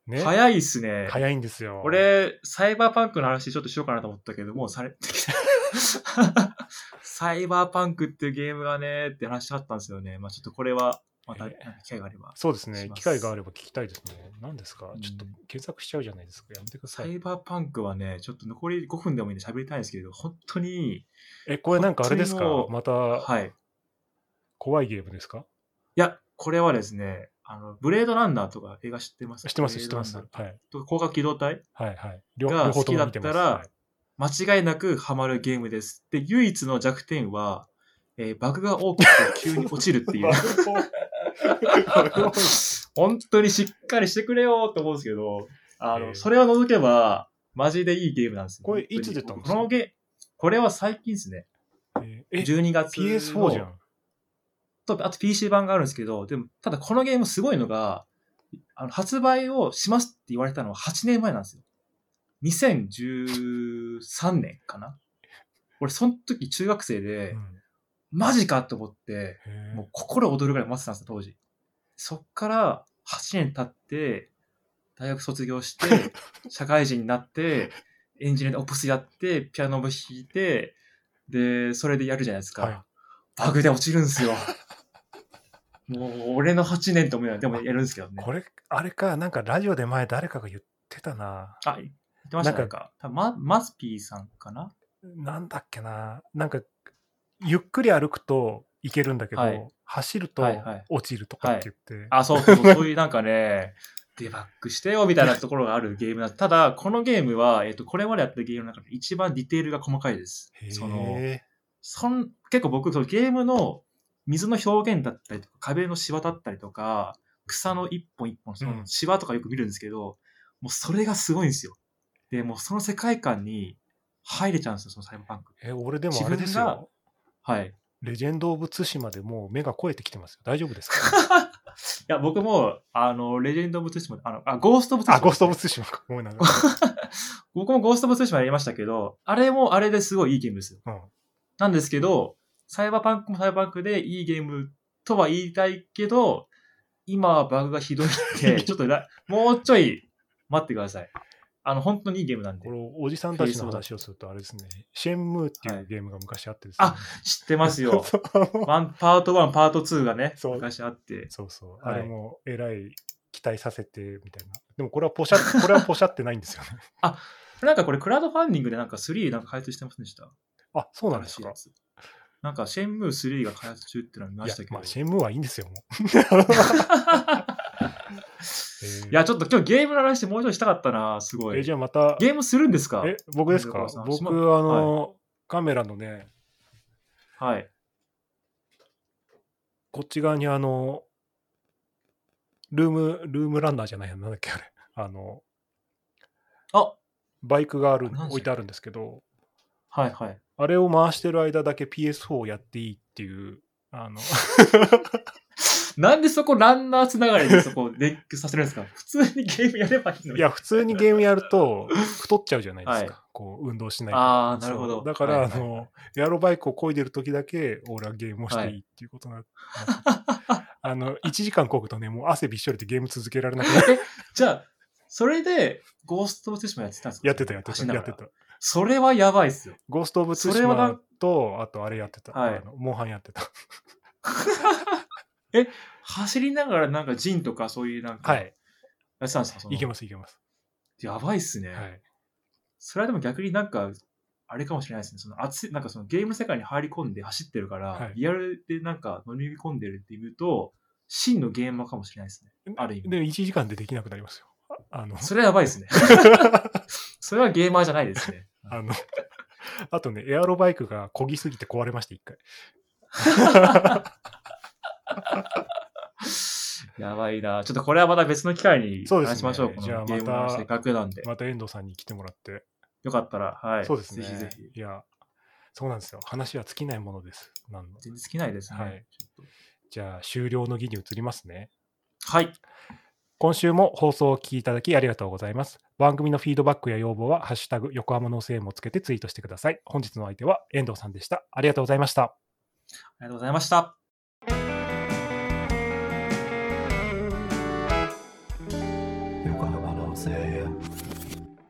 ね。早いっすね。早いんですよ。俺、サイバーパンクの話ちょっとしようかなと思ったけど、もうされてきた。サイバーパンクっていうゲームがね、って話したかったんですよね。まあちょっとこれは、また、機会があれば。そうですね機会があれば聞きたいですね。何ですか？うんちょっと検索しちゃうじゃないですか。やめてください。サイバーパンクはね、ちょっと残り5分でもいいんで喋りたいんですけど、本当に、え、これなんかあれですか？またはい。い怖いゲームですか？や、これはですね、あの、ブレードランナーとか映画知ってます？知ってます、知ってます。はい。と広角機動隊？はい、はい。両が。好きだったらはい間違いなくハマるゲームです。で、唯一の弱点は、えーバグが大きくて急に落ちるっていう。本当にしっかりしてくれよって思うんですけど、あの、えーそれを除けば、マジでいいゲームなんですよこれいつ出たんですか？このゲこれは最近ですね。ええ、12月の。PS4 じゃん。と、あと PC 版があるんですけど、でも、ただこのゲームすごいのが、あの発売をしますって言われたのは8年前なんですよ。2013年かな俺、その時中学生で、うんマジかと思って、もう心躍るぐらい待ってたんですよ、当時。そっから8年経って、大学卒業して、社会人になって、エンジニアでオプスやって、ピアノも弾いて、で、それでやるじゃないですか。はいバグで落ちるんですよ。もう、俺の8年と思うようなでもやるんですけどね。これ、あれか、なんかラジオで前誰かが言ってたな。あ、言ってましたね。なかなんんか、ママスピーさんかな？なんだっけな。なんか、ゆっくり歩くといけるんだけど、はい走るとはいはい落ちるとかって言って。あ、そうそうそう、そういうなんかね、デバッグしてよみたいなところがあるゲームだ。ただ、このゲームは、えっ、と、これまでやったゲームの中で一番ディテールが細かいです。へその、え。そん結構僕、そのゲームの水の表現だったりとか、壁のシワだったりとか、草の一本一本、そのうんシワとかよく見るんですけど、もうそれがすごいんですよ。で、もうその世界観に入れちゃうんですよ、そのサイバーパンク。え、俺でもあれですよ。はい。レジェンド・オブ・ツシマでもう目が肥えてきてますよ。大丈夫ですか？いや、僕も、あの、レジェンド・オブ・ツシマ、あの、あ、ゴースト・オブ・ツシマ。あ、ゴースト・オブ・ツシマか。ごめんなさい。僕もゴースト・オブ・ツシマやりましたけど、あれもあれですごいいいゲームですよ。うん。なんですけど、サイバーパンクもサイバーパンクでいいゲームとは言いたいけど、今はバグがひどいんで、ちょっとらもうちょい待ってください。あの、本当にいいゲームなんでこ。れ、おじさんたちの話をすると、あれですね、シェンムーっていうゲームが昔あってですね。あ知ってますよ。ワンパート1、パート2がね、昔あって。そうそう。はいあれも、えらい期待させて、みたいな。でも、これはポシャ、これはポシャってないんですよね。なんかこれクラウドファンディングでなんか3なんか開発してませんでした？あ、そうなんですか？なんかシェンムー3が開発中っていうのは見ましたけ、ど。まあ、シェンムーはいいんですよ、もう。えー。いや、ちょっと今日ゲームの話もうちょいしたかったな、すごえ、い。じゃあまた、ゲームするんですか？え、僕ですか？僕、しあまの、カメラのね、はい。こっち側にあの、ルーム、ルームランナーじゃないや、なんだっけ、あれ。あの、あ、バイクがある置いてあるんですけど、はいはい。あれを回してる間だけ PS4 をやっていいっていう、ああの、なんでそこランナーつながりでそこネックさせるんですか？普通にゲームやればいいのに。いや、普通にゲームやると太っちゃうじゃないですか。はこう、運動しないと。ああ、なるほど。だから、はいはいあの、エアロバイクを漕いでる時だけ、俺はゲームをしていいっていうことな、あの、1時間漕ぐとね、もう汗びっしょりでゲーム続けられなくなる。じゃあ、それで、ゴースト・オブ・ツシマやってたんですか？やってた、やってた、やってた。それはやばいっすよ。ゴースト・オブ・ツシそれはなマと、あとあれやってた。はいあのモンハンやってた。走りながらなんかジンとかそういうなんか、はい。やってたんですか？いけます、いけます。やばいっすね。はい。それはでも逆になんか、あれかもしれないですね。その熱い、なんかそのゲーム世界に入り込んで走ってるから、はいリアルでなんか飲み込んでるっていうと、真のゲーマーかもしれないですね。ある意味。で、1時間でできなくなりますよ。ああの、それはやばいですね。それはゲーマーじゃないですね。あの、あとね、エアロバイクが漕ぎすぎて壊れました、一回。やばいな。ちょっとこれはまた別の機会に話しましょう。こじゃあまたのせっかくなんで。また遠藤さんに来てもらって。よかったら、はい。そうですね。ぜひぜひ。いや、そうなんですよ。話は尽きないものです。なんの全然好きないですね。はいじゃあ、終了の儀に移りますね。とはい。今週も放送をお聞きいただきありがとうございます。番組のフィードバックや要望は、ハッシュタグ、横浜のセームをつけてツイートしてください。本日の相手は遠藤さんでした。ありがとうございました。ありがとうございました。